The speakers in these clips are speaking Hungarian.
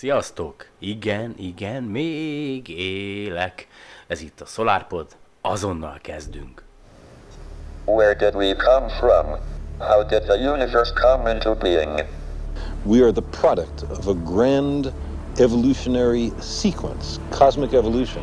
Sziasztok! Igen, igen, még élek. Ez itt a SolarPod, azonnal kezdünk. Where did we come from? How did the universe come into being? We are the product of a grand evolutionary sequence, cosmic evolution.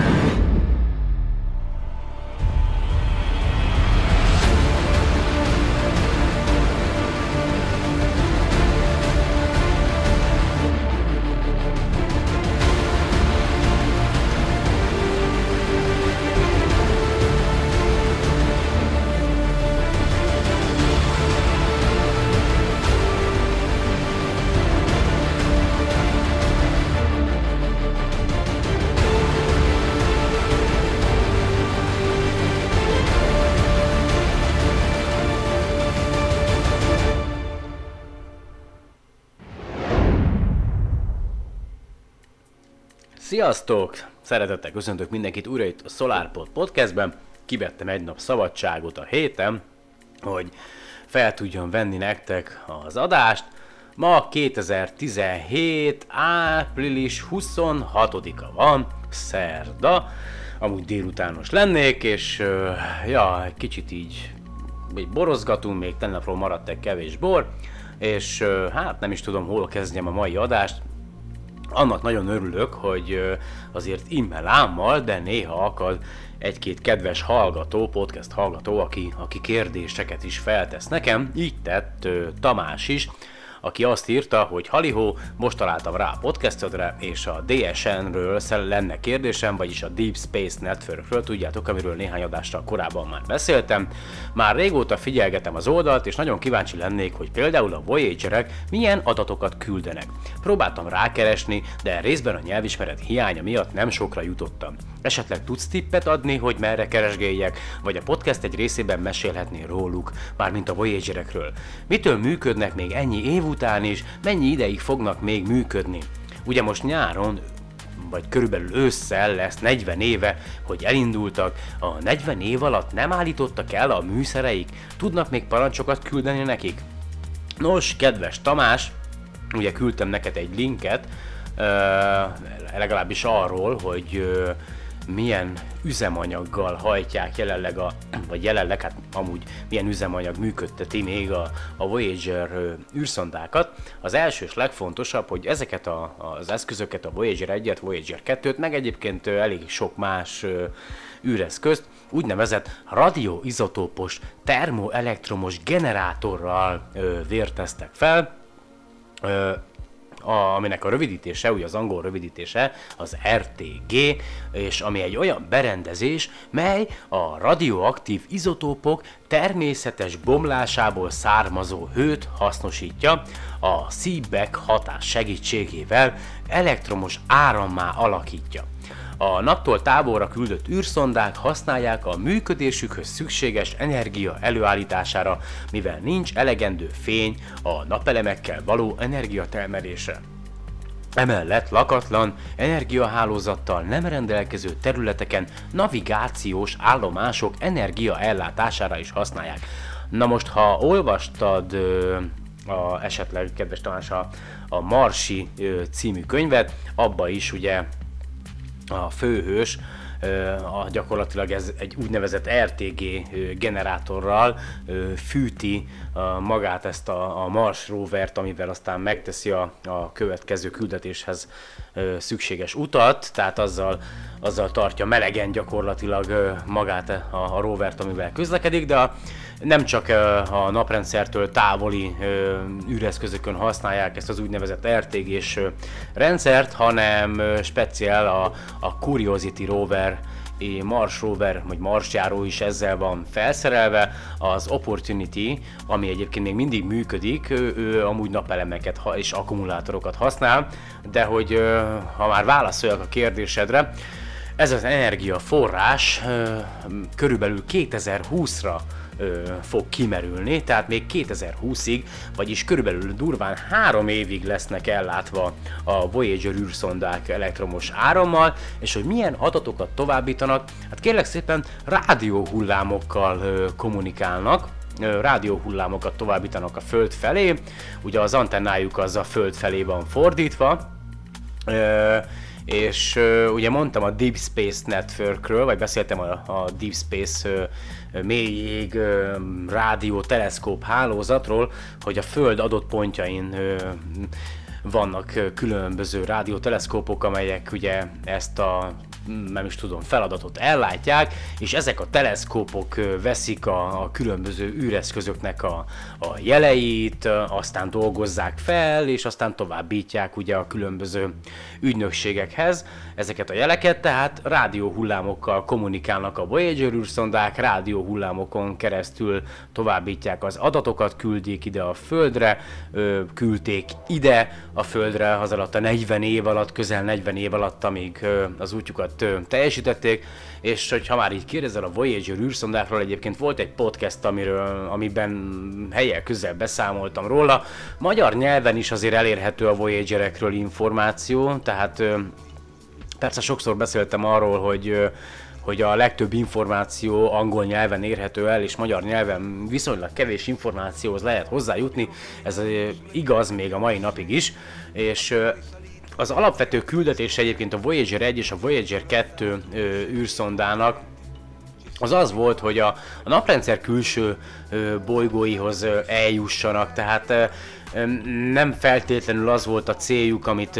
Sziasztok! Szeretettel köszöntök mindenkit újra itt a SolarPod podcastben. Kivettem egy nap szabadságot a héten, hogy fel tudjam venni nektek az adást. Ma 2017. április 26-a van, szerda. Amúgy délutános lennék, és ja, egy kicsit így még borozgatunk, még tegnapról maradt egy kevés bor, és hát nem is tudom, hol kezdjem a mai adást, annak nagyon örülök, hogy azért immel ámmal, de néha akad egy-két kedves hallgató, podcast hallgató, aki, aki kérdéseket is feltesz nekem. Így tett Tamás is, aki azt írta, hogy Halihó, most találtam rá a podcastodra, és a DSN-ről lenne kérdésem, vagyis a Deep Space Networkről, tudjátok, amiről néhány adással korábban már beszéltem. Már régóta figyelgetem az oldalt, és nagyon kíváncsi lennék, hogy például a Voyagerek milyen adatokat küldenek. Próbáltam rákeresni, de részben a nyelvismeret hiánya miatt nem sokra jutottam. Esetleg tudsz tippet adni, hogy merre keresgéljek, vagy a podcast egy részében mesélhetnél róluk, mármint a Voyagerekről. Mitől működnek még ennyi év után is, mennyi ideig fognak még működni? Ugye most nyáron vagy körülbelül ősszel lesz 40 éve, hogy elindultak, a 40 év alatt nem állítottak el a műszereik, tudnak még parancsokat küldeni nekik? Nos, kedves Tamás, ugye küldtem neked egy linket, legalábbis arról, hogy milyen üzemanyaggal hajtják jelenleg a, vagy jelenleg, hát amúgy milyen üzemanyag működteti még a, a Voyager űrszondákat. Az első és legfontosabb, hogy ezeket a, az eszközöket, a Voyager 1-et, Voyager 2-t, meg egyébként elég sok más űreszközt úgynevezett radioizotópos termoelektromos generátorral ö, vérteztek fel, a, aminek a rövidítése, ugye az angol rövidítése az RTG, és ami egy olyan berendezés, mely a radioaktív izotópok természetes bomlásából származó hőt hasznosítja, a Seebeck hatás segítségével elektromos árammá alakítja. A naptól távolra küldött űrszondák használják a működésükhöz szükséges energia előállítására, mivel nincs elegendő fény a napelemekkel való energiatermelésre. Emellett lakatlan, energiahálózattal nem rendelkező területeken navigációs állomások energia ellátására is használják. Na most, ha olvastad ö, a, esetleg, kedves Tamás, a, a Marsi ö, című könyvet, abba is ugye a főhős a, gyakorlatilag ez egy úgynevezett RTG generátorral fűti magát ezt a, a Mars rovert, amivel aztán megteszi a, a következő küldetéshez szükséges utat, tehát azzal azzal tartja melegen gyakorlatilag magát a, a rovert, amivel közlekedik, de a, nem csak a naprendszertől távoli űreszközökön használják ezt az úgynevezett RTG-s rendszert, hanem speciál a, a Curiosity rover Mars rover, vagy Marsjáró is ezzel van felszerelve, az Opportunity, ami egyébként még mindig működik, ő, ő amúgy napelemeket és akkumulátorokat használ, de hogy ha már válaszoljak a kérdésedre, ez az energiaforrás körülbelül 2020-ra fog kimerülni, tehát még 2020-ig, vagyis körülbelül durván három évig lesznek ellátva a Voyager űrszondák elektromos árammal, és hogy milyen adatokat továbbítanak, hát kérlek szépen rádióhullámokkal kommunikálnak, rádióhullámokat továbbítanak a Föld felé, ugye az antennájuk az a Föld felé van fordítva, és ugye mondtam a Deep Space Networkről, vagy beszéltem a, a Deep Space mélyég rádió teleszkóp hálózatról, hogy a Föld adott pontjain vannak különböző rádióteleszkópok, amelyek ugye ezt a nem is tudom, feladatot ellátják, és ezek a teleszkópok veszik a, a különböző űreszközöknek a, a jeleit, aztán dolgozzák fel, és aztán továbbítják ugye a különböző ügynökségekhez ezeket a jeleket, tehát rádióhullámokkal kommunikálnak a Voyager űrszondák, rádióhullámokon keresztül továbbítják az adatokat, küldik ide a Földre, küldték ide a Földre az alatt a 40 év alatt, közel 40 év alatt, amíg az útjukat teljesítették, és hogyha már így kérdezel a Voyager űrszondákról, egyébként volt egy podcast, amiről, amiben helyek közel beszámoltam róla. Magyar nyelven is azért elérhető a Voyagerekről információ, tehát Persze sokszor beszéltem arról, hogy hogy a legtöbb információ angol nyelven érhető el, és magyar nyelven viszonylag kevés információhoz lehet hozzájutni. Ez igaz még a mai napig is, és az alapvető küldetés egyébként a Voyager 1 és a Voyager 2 űrszondának az az volt, hogy a, a naprendszer külső ö, bolygóihoz ö, eljussanak, tehát ö, nem feltétlenül az volt a céljuk, amit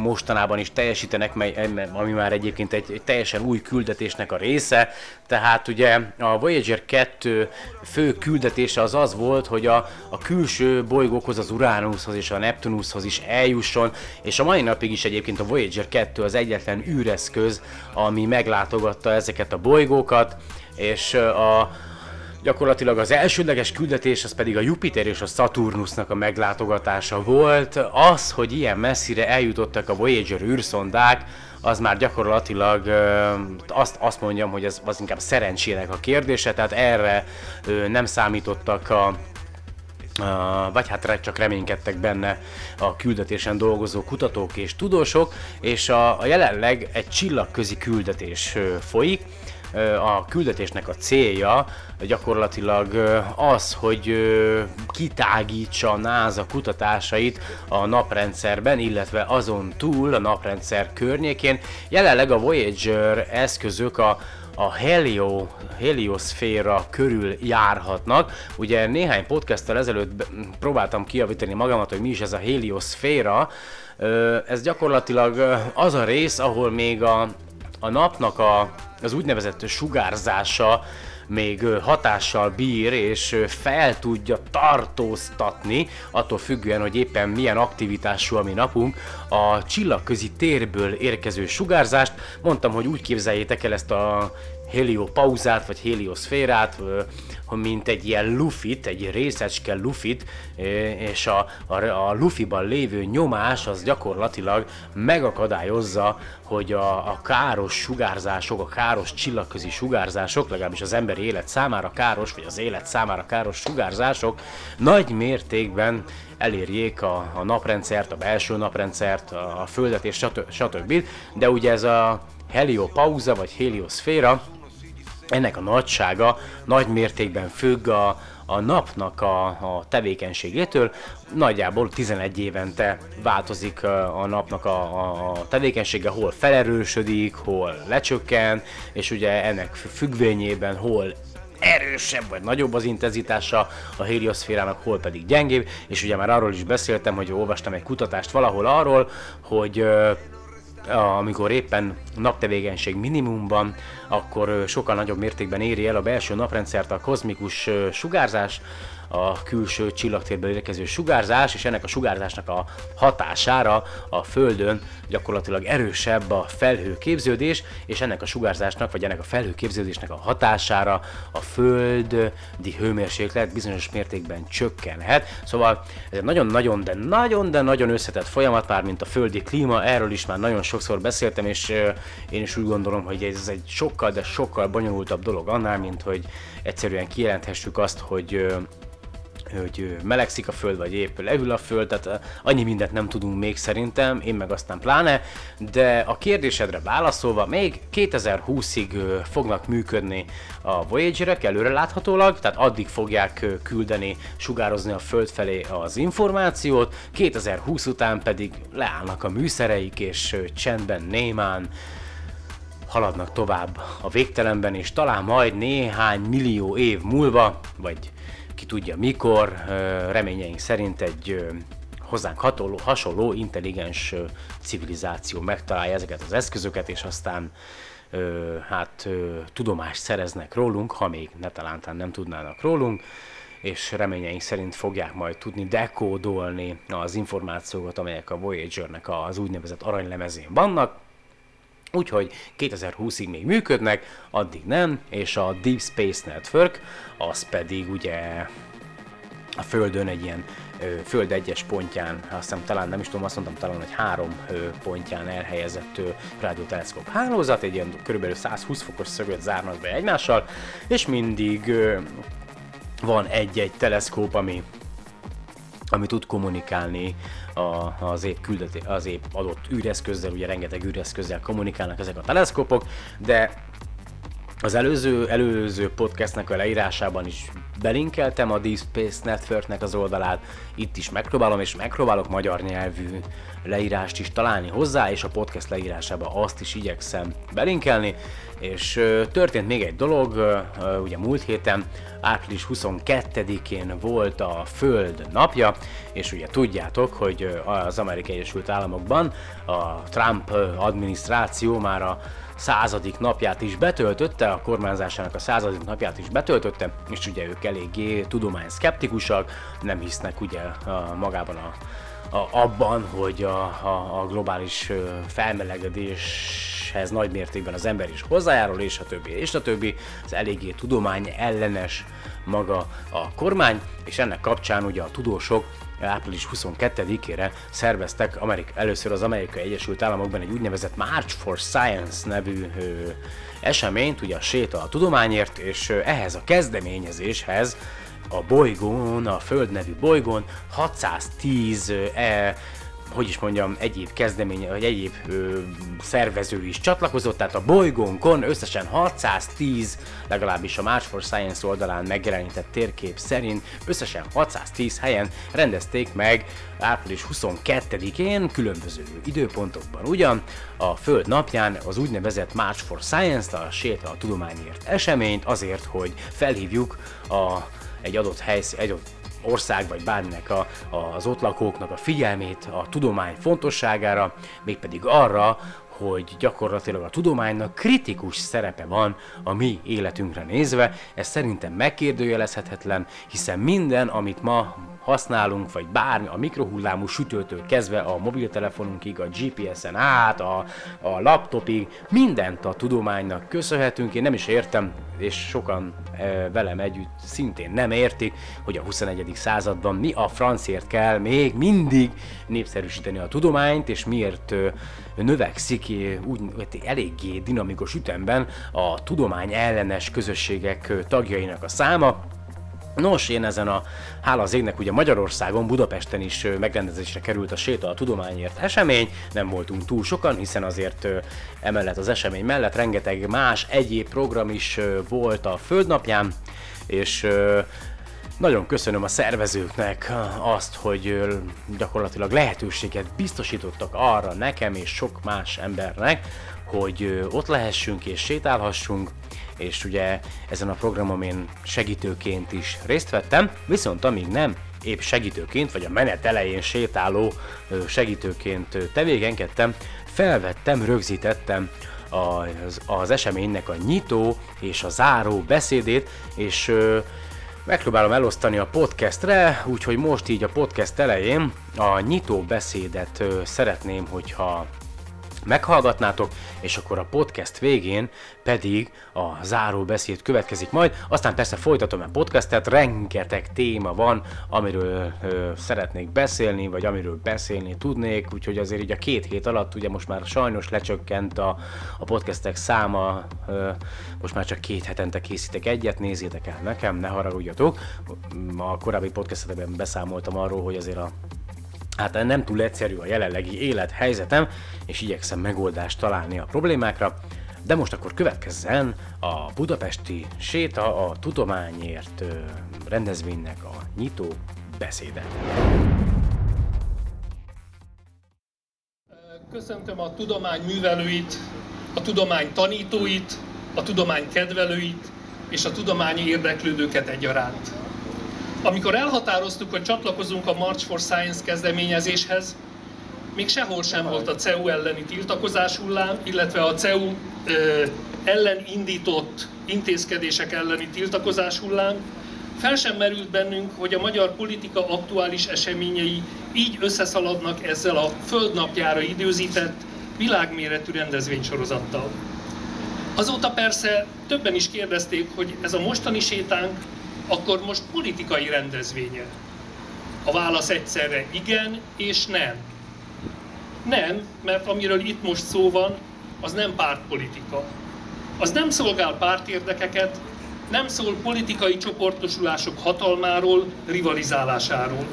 mostanában is teljesítenek, mely, ami már egyébként egy, teljesen új küldetésnek a része. Tehát ugye a Voyager 2 fő küldetése az az volt, hogy a, a külső bolygókhoz, az Uranushoz és a Neptunushoz is eljusson, és a mai napig is egyébként a Voyager 2 az egyetlen űreszköz, ami meglátogatta ezeket a bolygókat, és a, Gyakorlatilag az elsődleges küldetés az pedig a Jupiter és a Saturnusnak a meglátogatása volt. Az, hogy ilyen messzire eljutottak a Voyager űrszondák, az már gyakorlatilag azt, azt mondjam, hogy ez az inkább szerencsének a kérdése, tehát erre nem számítottak a, vagy hát csak reménykedtek benne a küldetésen dolgozó kutatók és tudósok, és a, a jelenleg egy csillagközi küldetés folyik, a küldetésnek a célja gyakorlatilag az, hogy kitágítsa a NASA kutatásait a naprendszerben, illetve azon túl a naprendszer környékén. Jelenleg a Voyager eszközök a a helio, helioszféra körül járhatnak. Ugye néhány podcasttel ezelőtt próbáltam kiavítani magamat, hogy mi is ez a helioszféra. Ez gyakorlatilag az a rész, ahol még a, a napnak a, az úgynevezett sugárzása még hatással bír és fel tudja tartóztatni, attól függően, hogy éppen milyen aktivitású a mi napunk, a csillagközi térből érkező sugárzást. Mondtam, hogy úgy képzeljétek el ezt a heliopauzát, vagy helioszférát, mint egy ilyen lufit, egy részecske lufit, és a, a, a lufiban lévő nyomás az gyakorlatilag megakadályozza, hogy a, a káros sugárzások, a káros csillagközi sugárzások, legalábbis az emberi élet számára káros, vagy az élet számára káros sugárzások nagy mértékben elérjék a, a naprendszert, a belső naprendszert, a, a Földet és stb. stb. De ugye ez a heliopauza vagy helioszféra, ennek a nagysága nagy mértékben függ a, a napnak a, a tevékenységétől. Nagyjából 11 évente változik a napnak a, a, tevékenysége, hol felerősödik, hol lecsökken, és ugye ennek függvényében hol erősebb vagy nagyobb az intenzitása a helioszférának, hol pedig gyengébb, és ugye már arról is beszéltem, hogy olvastam egy kutatást valahol arról, hogy amikor éppen naptevékenység minimumban, akkor sokkal nagyobb mértékben éri el a belső naprendszert a kozmikus sugárzás, a külső csillagtérből érkező sugárzás, és ennek a sugárzásnak a hatására a Földön gyakorlatilag erősebb a felhőképződés, és ennek a sugárzásnak, vagy ennek a felhőképződésnek a hatására a földi hőmérséklet bizonyos mértékben csökkenhet. Szóval ez egy nagyon-nagyon, de nagyon, de nagyon összetett folyamat, már mint a földi klíma, erről is már nagyon sokszor beszéltem, és én is úgy gondolom, hogy ez egy sokkal, de sokkal bonyolultabb dolog annál, mint hogy egyszerűen kijelenthessük azt, hogy hogy melegszik a föld, vagy épp leül a föld, tehát annyi mindent nem tudunk még szerintem, én meg aztán pláne, de a kérdésedre válaszolva, még 2020-ig fognak működni a Voyager-ek előre láthatólag, tehát addig fogják küldeni, sugározni a föld felé az információt, 2020 után pedig leállnak a műszereik, és csendben, némán, haladnak tovább a végtelenben, és talán majd néhány millió év múlva, vagy ki tudja mikor, reményeink szerint egy hozzánk hatoló, hasonló intelligens civilizáció megtalálja ezeket az eszközöket, és aztán hát tudomást szereznek rólunk, ha még ne talántán nem tudnának rólunk, és reményeink szerint fogják majd tudni dekódolni az információkat, amelyek a Voyager-nek az úgynevezett aranylemezén vannak, Úgyhogy 2020-ig még működnek, addig nem, és a Deep Space Network az pedig ugye a Földön egy ilyen ö, Föld egyes pontján, azt hiszem talán nem is tudom, azt mondtam talán, hogy három ö, pontján elhelyezett ö, radioteleszkóp hálózat, egy ilyen kb. 120 fokos szöget zárnak be egymással, és mindig ö, van egy-egy teleszkóp, ami ami tud kommunikálni a, az épp küldeti, az épp adott űreszközzel, ugye rengeteg űreszközzel kommunikálnak ezek a teleszkópok, de az előző, előző podcastnek a leírásában is belinkeltem a Deep Space Networknek az oldalát, itt is megpróbálom, és megpróbálok magyar nyelvű leírást is találni hozzá, és a podcast leírásában azt is igyekszem belinkelni, és történt még egy dolog, ugye múlt héten, április 22-én volt a Föld napja, és ugye tudjátok, hogy az Amerikai Egyesült Államokban a Trump adminisztráció már a századik napját is betöltötte, a kormányzásának a századik napját is betöltötte, és ugye ők eléggé tudomány szkeptikusak, nem hisznek ugye magában a, a, abban, hogy a, a, a globális felmelegedéshez nagy mértékben az ember is hozzájárul, és a többi, és a többi, az eléggé tudomány ellenes maga a kormány, és ennek kapcsán ugye a tudósok április 22-ére szerveztek Amerik- először az Amerikai Egyesült Államokban egy úgynevezett March for Science nevű ö, eseményt, ugye a séta a tudományért, és ö, ehhez a kezdeményezéshez a bolygón, a Föld nevű bolygón 610 ö, e, hogy is mondjam, egyéb kezdeménye, vagy egyéb ö, szervező is csatlakozott, tehát a bolygónkon összesen 610, legalábbis a March for Science oldalán megjelenített térkép szerint összesen 610 helyen rendezték meg április 22-én különböző időpontokban. Ugyan a Föld napján az úgynevezett March for Science, a Séta a Tudományért eseményt azért, hogy felhívjuk a egy adott helyszín, egy adott ország vagy bárminek a, az ott lakóknak a figyelmét a tudomány fontosságára, mégpedig arra, hogy gyakorlatilag a tudománynak kritikus szerepe van a mi életünkre nézve, ez szerintem megkérdőjelezhetetlen, hiszen minden, amit ma használunk, vagy bármi, a mikrohullámú sütőtől kezdve a mobiltelefonunkig, a GPS-en át, a, a laptopig, mindent a tudománynak köszönhetünk. Én nem is értem, és sokan e, velem együtt szintén nem értik, hogy a 21. században mi a francért kell még mindig népszerűsíteni a tudományt, és miért e, növekszik úgy eléggé dinamikus ütemben a tudomány ellenes közösségek tagjainak a száma, Nos, én ezen a, hála az égnek, ugye Magyarországon, Budapesten is megrendezésre került a Séta a Tudományért esemény, nem voltunk túl sokan, hiszen azért emellett az esemény mellett rengeteg más egyéb program is volt a Földnapján, és nagyon köszönöm a szervezőknek azt, hogy gyakorlatilag lehetőséget biztosítottak arra nekem és sok más embernek, hogy ott lehessünk és sétálhassunk, és ugye ezen a programon én segítőként is részt vettem, viszont amíg nem épp segítőként, vagy a menet elején sétáló segítőként tevékenykedtem, felvettem, rögzítettem az, az eseménynek a nyitó és a záró beszédét, és megpróbálom elosztani a podcastre, úgyhogy most így a podcast elején a nyitó beszédet szeretném, hogyha meghallgatnátok, és akkor a podcast végén pedig a záró beszéd következik majd. Aztán persze folytatom a podcastet, rengeteg téma van, amiről ö, szeretnék beszélni, vagy amiről beszélni tudnék, úgyhogy azért így a két hét alatt ugye most már sajnos lecsökkent a, a podcastek száma, ö, most már csak két hetente készítek egyet, nézzétek el nekem, ne haragudjatok. A korábbi podcastekben beszámoltam arról, hogy azért a Hát nem túl egyszerű a jelenlegi élethelyzetem, és igyekszem megoldást találni a problémákra, de most akkor következzen a budapesti séta a tudományért rendezvénynek a nyitó beszéde. Köszöntöm a tudomány művelőit, a tudomány tanítóit, a tudomány kedvelőit és a tudományi érdeklődőket egyaránt. Amikor elhatároztuk, hogy csatlakozunk a March for Science kezdeményezéshez, még sehol sem volt a CEU elleni tiltakozás hullám, illetve a CEU ö, ellen indított intézkedések elleni tiltakozás hullám. Fel sem merült bennünk, hogy a magyar politika aktuális eseményei így összeszaladnak ezzel a földnapjára időzített, világméretű rendezvénysorozattal. Azóta persze többen is kérdezték, hogy ez a mostani sétánk akkor most politikai rendezvénye? A válasz egyszerre igen és nem. Nem, mert amiről itt most szó van, az nem pártpolitika. Az nem szolgál pártérdekeket, nem szól politikai csoportosulások hatalmáról, rivalizálásáról.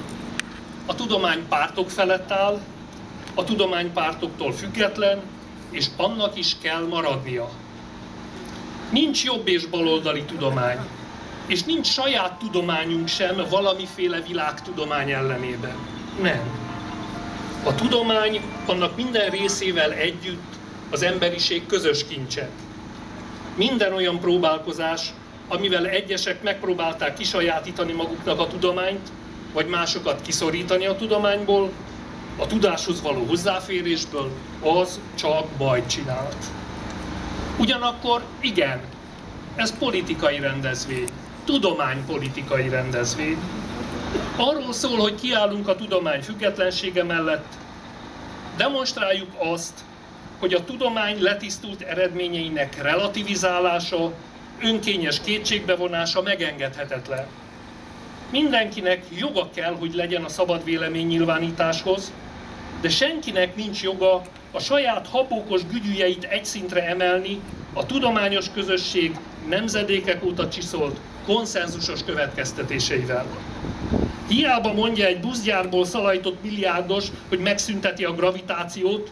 A tudomány pártok felett áll, a tudomány pártoktól független, és annak is kell maradnia. Nincs jobb és baloldali tudomány és nincs saját tudományunk sem valamiféle világtudomány ellenében. Nem. A tudomány annak minden részével együtt az emberiség közös kincse. Minden olyan próbálkozás, amivel egyesek megpróbálták kisajátítani maguknak a tudományt, vagy másokat kiszorítani a tudományból, a tudáshoz való hozzáférésből, az csak bajt csinált. Ugyanakkor igen, ez politikai rendezvény tudománypolitikai rendezvény. Arról szól, hogy kiállunk a tudomány függetlensége mellett, demonstráljuk azt, hogy a tudomány letisztult eredményeinek relativizálása, önkényes kétségbevonása megengedhetetlen. Mindenkinek joga kell, hogy legyen a szabad vélemény nyilvánításhoz, de senkinek nincs joga a saját habókos gügyűjeit egy szintre emelni a tudományos közösség nemzedékek óta csiszolt konszenzusos következtetéseivel. Hiába mondja egy buszgyárból szalajtott milliárdos, hogy megszünteti a gravitációt,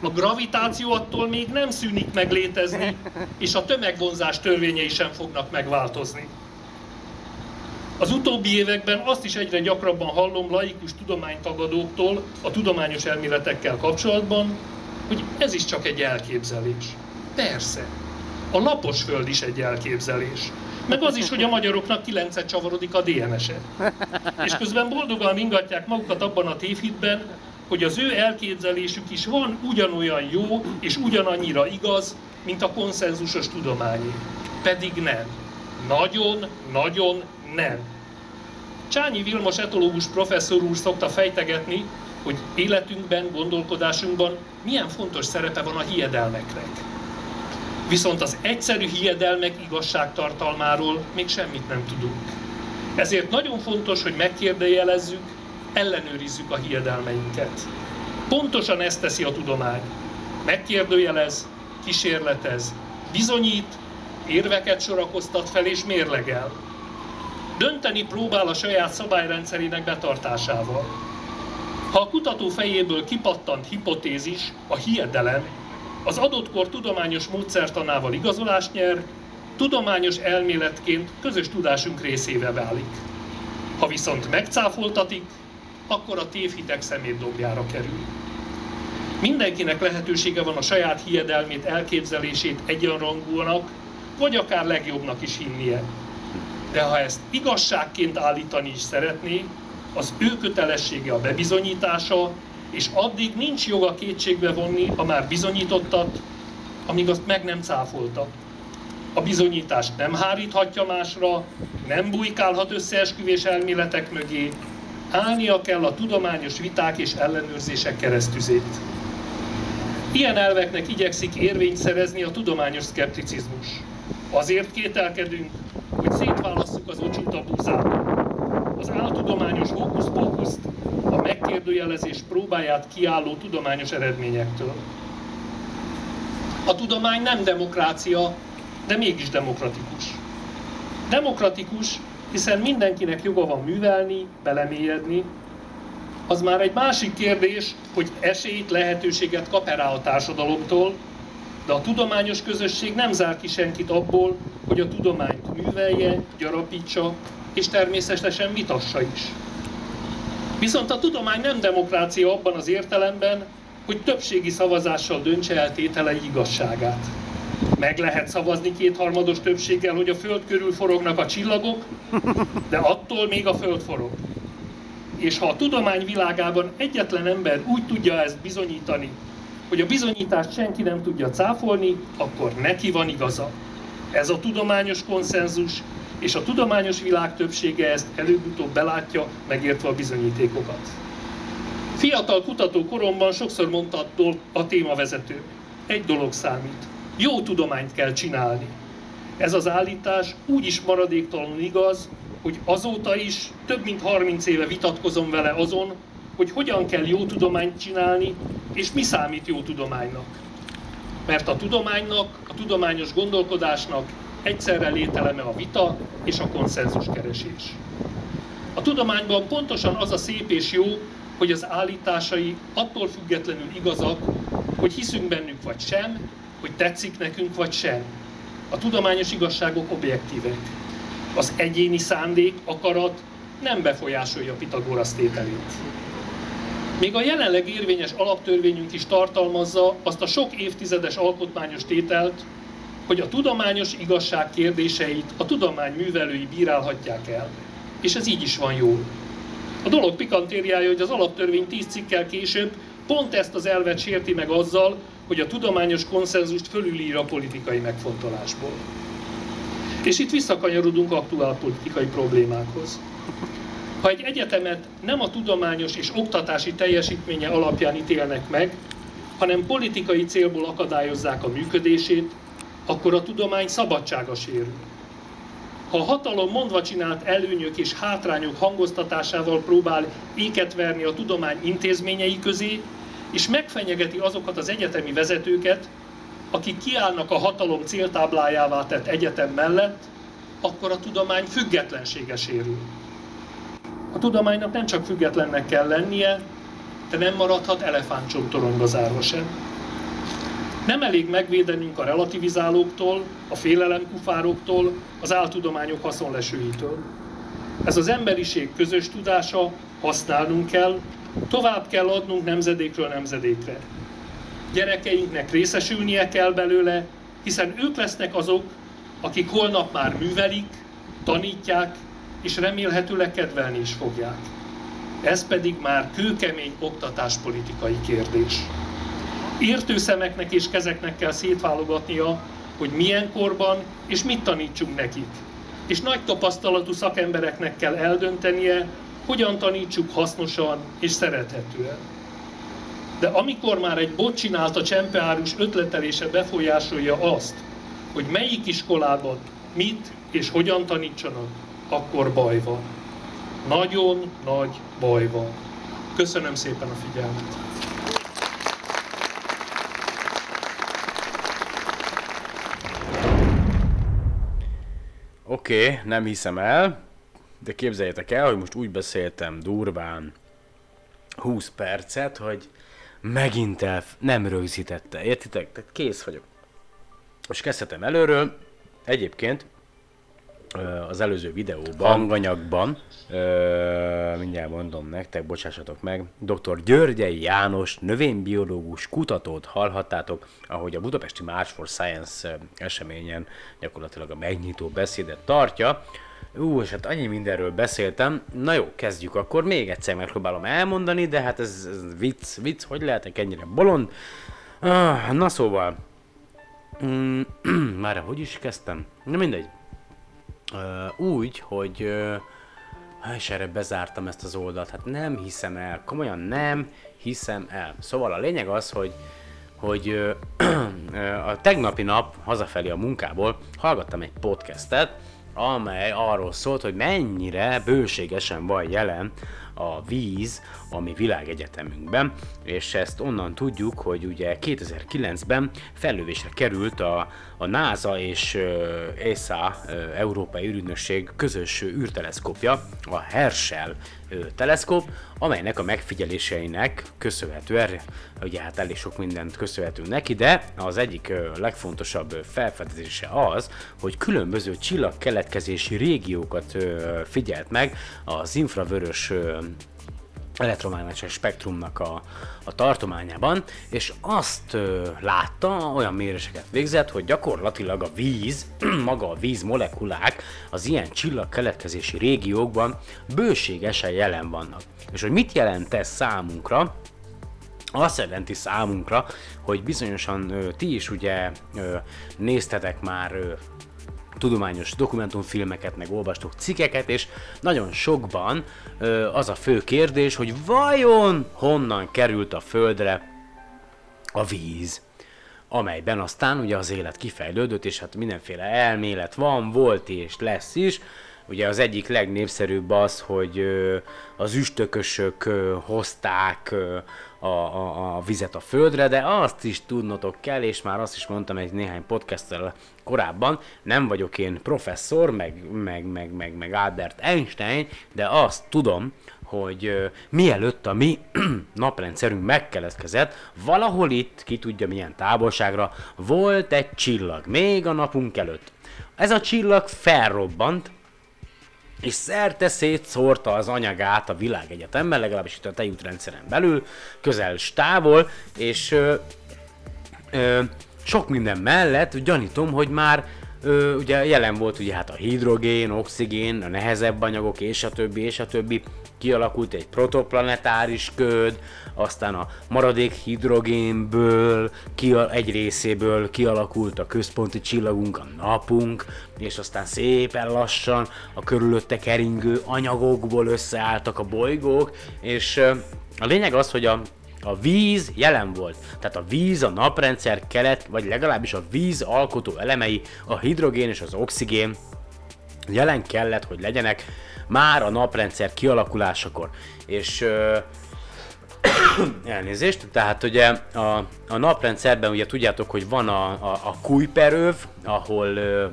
a gravitáció attól még nem szűnik meg létezni, és a tömegvonzás törvényei sem fognak megváltozni. Az utóbbi években azt is egyre gyakrabban hallom laikus tudománytagadóktól a tudományos elméletekkel kapcsolatban, hogy ez is csak egy elképzelés. Persze, a lapos föld is egy elképzelés. Meg az is, hogy a magyaroknak kilencet csavarodik a DNS-e. És közben boldogan ingatják magukat abban a tévhitben, hogy az ő elképzelésük is van ugyanolyan jó és ugyanannyira igaz, mint a konszenzusos tudományi. Pedig nem. Nagyon, nagyon nem. Csányi Vilmos etológus professzor úr szokta fejtegetni, hogy életünkben, gondolkodásunkban milyen fontos szerepe van a hiedelmeknek. Viszont az egyszerű hiedelmek igazságtartalmáról még semmit nem tudunk. Ezért nagyon fontos, hogy megkérdőjelezzük, ellenőrizzük a hiedelmeinket. Pontosan ezt teszi a tudomány. Megkérdőjelez, kísérletez, bizonyít, érveket sorakoztat fel és mérlegel. Dönteni próbál a saját szabályrendszerének betartásával. Ha a kutató fejéből kipattant hipotézis, a hiedelem, az adott kor tudományos módszertanával igazolást nyer, tudományos elméletként közös tudásunk részévé válik. Ha viszont megcáfoltatik, akkor a tévhitek szemét dobjára kerül. Mindenkinek lehetősége van a saját hiedelmét, elképzelését egyenrangúnak, vagy akár legjobbnak is hinnie. De ha ezt igazságként állítani is szeretné, az ő kötelessége a bebizonyítása, és addig nincs joga kétségbe vonni a már bizonyítottat, amíg azt meg nem cáfolta. A bizonyítást nem háríthatja másra, nem bujkálhat összeesküvés elméletek mögé, állnia kell a tudományos viták és ellenőrzések keresztüzét. Ilyen elveknek igyekszik érvényt szerezni a tudományos szkepticizmus. Azért kételkedünk, hogy szétválasszuk az ocsút a búzától. Az áltudományos hókusz a megkérdőjelezés próbáját kiálló tudományos eredményektől. A tudomány nem demokrácia, de mégis demokratikus. Demokratikus, hiszen mindenkinek joga van művelni, belemélyedni. Az már egy másik kérdés, hogy esélyt, lehetőséget kap -e rá a társadalomtól, de a tudományos közösség nem zár ki senkit abból, hogy a tudományt művelje, gyarapítsa, és természetesen vitassa is. Viszont a tudomány nem demokrácia abban az értelemben, hogy többségi szavazással döntse el tételei igazságát. Meg lehet szavazni kétharmados többséggel, hogy a Föld körül forognak a csillagok, de attól még a Föld forog. És ha a tudomány világában egyetlen ember úgy tudja ezt bizonyítani, hogy a bizonyítást senki nem tudja cáfolni, akkor neki van igaza. Ez a tudományos konszenzus, és a tudományos világ többsége ezt előbb-utóbb belátja, megértve a bizonyítékokat. Fiatal kutató koromban sokszor mondta a témavezető, egy dolog számít, jó tudományt kell csinálni. Ez az állítás úgy is maradéktalanul igaz, hogy azóta is több mint 30 éve vitatkozom vele azon, hogy hogyan kell jó tudományt csinálni, és mi számít jó tudománynak. Mert a tudománynak, a tudományos gondolkodásnak egyszerre lételeme a vita és a konszenzuskeresés. A tudományban pontosan az a szép és jó, hogy az állításai attól függetlenül igazak, hogy hiszünk bennük vagy sem, hogy tetszik nekünk vagy sem. A tudományos igazságok objektívek. Az egyéni szándék, akarat nem befolyásolja Pitagorasz tételét. Még a jelenleg érvényes alaptörvényünk is tartalmazza azt a sok évtizedes alkotmányos tételt, hogy a tudományos igazság kérdéseit a tudomány művelői bírálhatják el. És ez így is van jól. A dolog pikantériája, hogy az alaptörvény 10 cikkel később pont ezt az elvet sérti meg azzal, hogy a tudományos konszenzust fölülír a politikai megfontolásból. És itt visszakanyarodunk aktuál politikai problémákhoz. Ha egy egyetemet nem a tudományos és oktatási teljesítménye alapján ítélnek meg, hanem politikai célból akadályozzák a működését, akkor a tudomány szabadsága sérül. Ha a hatalom mondva csinált előnyök és hátrányok hangoztatásával próbál éket verni a tudomány intézményei közé, és megfenyegeti azokat az egyetemi vezetőket, akik kiállnak a hatalom céltáblájává tett egyetem mellett, akkor a tudomány függetlensége sérül. A tudománynak nem csak függetlennek kell lennie, de nem maradhat elefántcsontoronyba zárva sem. Nem elég megvédenünk a relativizálóktól, a félelemkufároktól, az áltudományok haszonlesőitől. Ez az emberiség közös tudása, használnunk kell, tovább kell adnunk nemzedékről nemzedékre. Gyerekeinknek részesülnie kell belőle, hiszen ők lesznek azok, akik holnap már művelik, tanítják, és remélhetőleg kedvelni is fogják. Ez pedig már kőkemény oktatáspolitikai kérdés. Értő szemeknek és kezeknek kell szétválogatnia, hogy milyen korban és mit tanítsunk nekik. És nagy tapasztalatú szakembereknek kell eldöntenie, hogyan tanítsuk hasznosan és szerethetően. De amikor már egy bot csinálta csempeárus ötletelése befolyásolja azt, hogy melyik iskolában mit és hogyan tanítsanak, akkor baj van. Nagyon nagy baj van. Köszönöm szépen a figyelmet! Oké, okay, nem hiszem el, de képzeljétek el, hogy most úgy beszéltem durván 20 percet, hogy megint el nem rögzítette, értitek? Tehát kész vagyok. Most kezdhetem előről. Egyébként az előző videóban, hanganyagban, mindjárt mondom nektek, bocsássatok meg, dr. Györgyei János, növénybiológus kutatót hallhattátok, ahogy a Budapesti March for Science eseményen gyakorlatilag a megnyitó beszédet tartja. Ú, és hát annyi mindenről beszéltem. Na jó, kezdjük akkor. Még egyszer megpróbálom elmondani, de hát ez, ez vicc, vicc, hogy lehetek ennyire bolond. Ah, na szóval. Mm, már hogy is kezdtem? Na mindegy. Úgy, hogy... És erre bezártam ezt az oldalt. Hát nem hiszem el. Komolyan nem hiszem el. Szóval a lényeg az, hogy hogy a tegnapi nap hazafelé a munkából hallgattam egy podcastet, amely arról szólt, hogy mennyire bőségesen van jelen a víz a mi világegyetemünkben, és ezt onnan tudjuk, hogy ugye 2009-ben fellövésre került a, a NASA és uh, ESA, uh, Európai űrügynökség közös űrteleszkópja, a Herschel uh, teleszkóp, amelynek a megfigyeléseinek köszönhetően, ugye hát elég sok mindent köszönhetünk neki, de az egyik legfontosabb felfedezése az, hogy különböző csillagkeletkezési régiókat figyelt meg az infravörös elektromágneses spektrumnak a, a tartományában, és azt ö, látta, olyan méréseket végzett, hogy gyakorlatilag a víz, maga a víz molekulák az ilyen csillagkeletkezési régiókban bőségesen jelen vannak. És hogy mit jelent ez számunkra, azt jelenti számunkra, hogy bizonyosan ö, ti is ugye ö, néztetek már ö, tudományos dokumentumfilmeket, meg olvastok cikkeket, és nagyon sokban ö, az a fő kérdés, hogy vajon honnan került a Földre a víz amelyben aztán ugye az élet kifejlődött, és hát mindenféle elmélet van, volt és lesz is. Ugye az egyik legnépszerűbb az, hogy ö, az üstökösök ö, hozták ö, a, a, a vizet a földre, de azt is tudnotok kell, és már azt is mondtam egy néhány podcasttel korábban, nem vagyok én professzor, meg, meg, meg, meg, meg Albert Einstein, de azt tudom, hogy mielőtt a mi naprendszerünk megkeletkezett, valahol itt, ki tudja milyen távolságra, volt egy csillag, még a napunk előtt. Ez a csillag felrobbant, és szerte szétszórta az anyagát a világegyetemben, legalábbis itt a tejútrendszeren belül, közel távol, és ö, ö, sok minden mellett gyanítom, hogy már ö, ugye jelen volt ugye hát a hidrogén, oxigén, a nehezebb anyagok és a többi és a többi, kialakult egy protoplanetáris köd, aztán a maradék hidrogénből ki, egy részéből kialakult a központi csillagunk, a napunk, és aztán szépen lassan a körülötte keringő anyagokból összeálltak a bolygók, és a lényeg az, hogy a a víz jelen volt. Tehát a víz, a naprendszer kelet, vagy legalábbis a víz alkotó elemei, a hidrogén és az oxigén jelen kellett, hogy legyenek már a naprendszer kialakulásakor. És ö, elnézést, tehát ugye a, a naprendszerben ugye tudjátok, hogy van a, a, a Kuiperöv, ahol ö,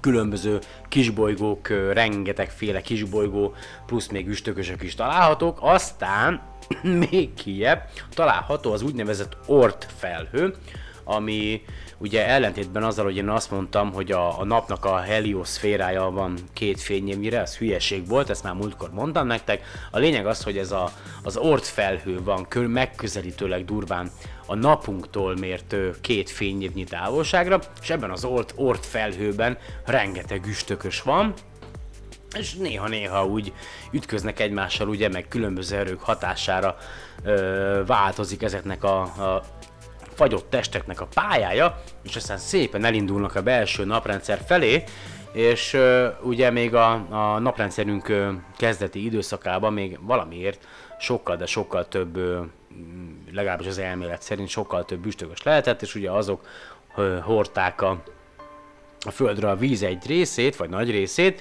különböző kisbolygók, rengetegféle kisbolygó, plusz még üstökösök is találhatók, aztán még kiebb található az úgynevezett Ort felhő, ami ugye ellentétben azzal, hogy én azt mondtam, hogy a, a napnak a helioszférája van két fényévnyire, ez hülyeség volt, ezt már múltkor mondtam nektek. A lényeg az, hogy ez a, az ort felhő van kör, megközelítőleg durván a napunktól mért két fényévnyi távolságra, és ebben az ort, ort felhőben rengeteg üstökös van, és néha-néha úgy ütköznek egymással, ugye, meg különböző erők hatására ö, változik ezeknek a, a fagyott testeknek a pályája, és aztán szépen elindulnak a belső naprendszer felé, és uh, ugye még a, a naprendszerünk uh, kezdeti időszakában még valamiért sokkal, de sokkal több, uh, legalábbis az elmélet szerint sokkal több üstökös lehetett, és ugye azok uh, hordták a, a Földre a víz egy részét, vagy nagy részét,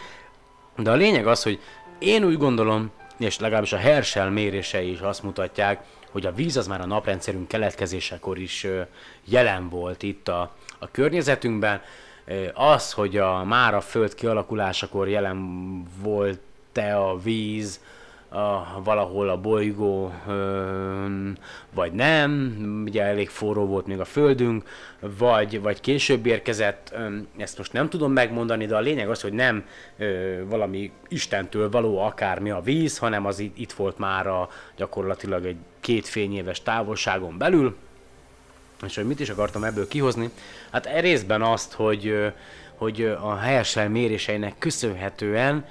de a lényeg az, hogy én úgy gondolom, és legalábbis a Herschel mérései is azt mutatják, hogy a víz az már a naprendszerünk keletkezésekor is jelen volt itt a, a környezetünkben. Az, hogy a, már a Föld kialakulásakor jelen volt-e a víz, a, valahol a bolygó, vagy nem, ugye elég forró volt még a Földünk, vagy, vagy később érkezett, ezt most nem tudom megmondani, de a lényeg az, hogy nem valami Istentől való akármi a víz, hanem az itt, volt már a, gyakorlatilag egy két fényéves távolságon belül, És hogy mit is akartam ebből kihozni? Hát e részben azt, hogy, hogy a helyesel méréseinek köszönhetően,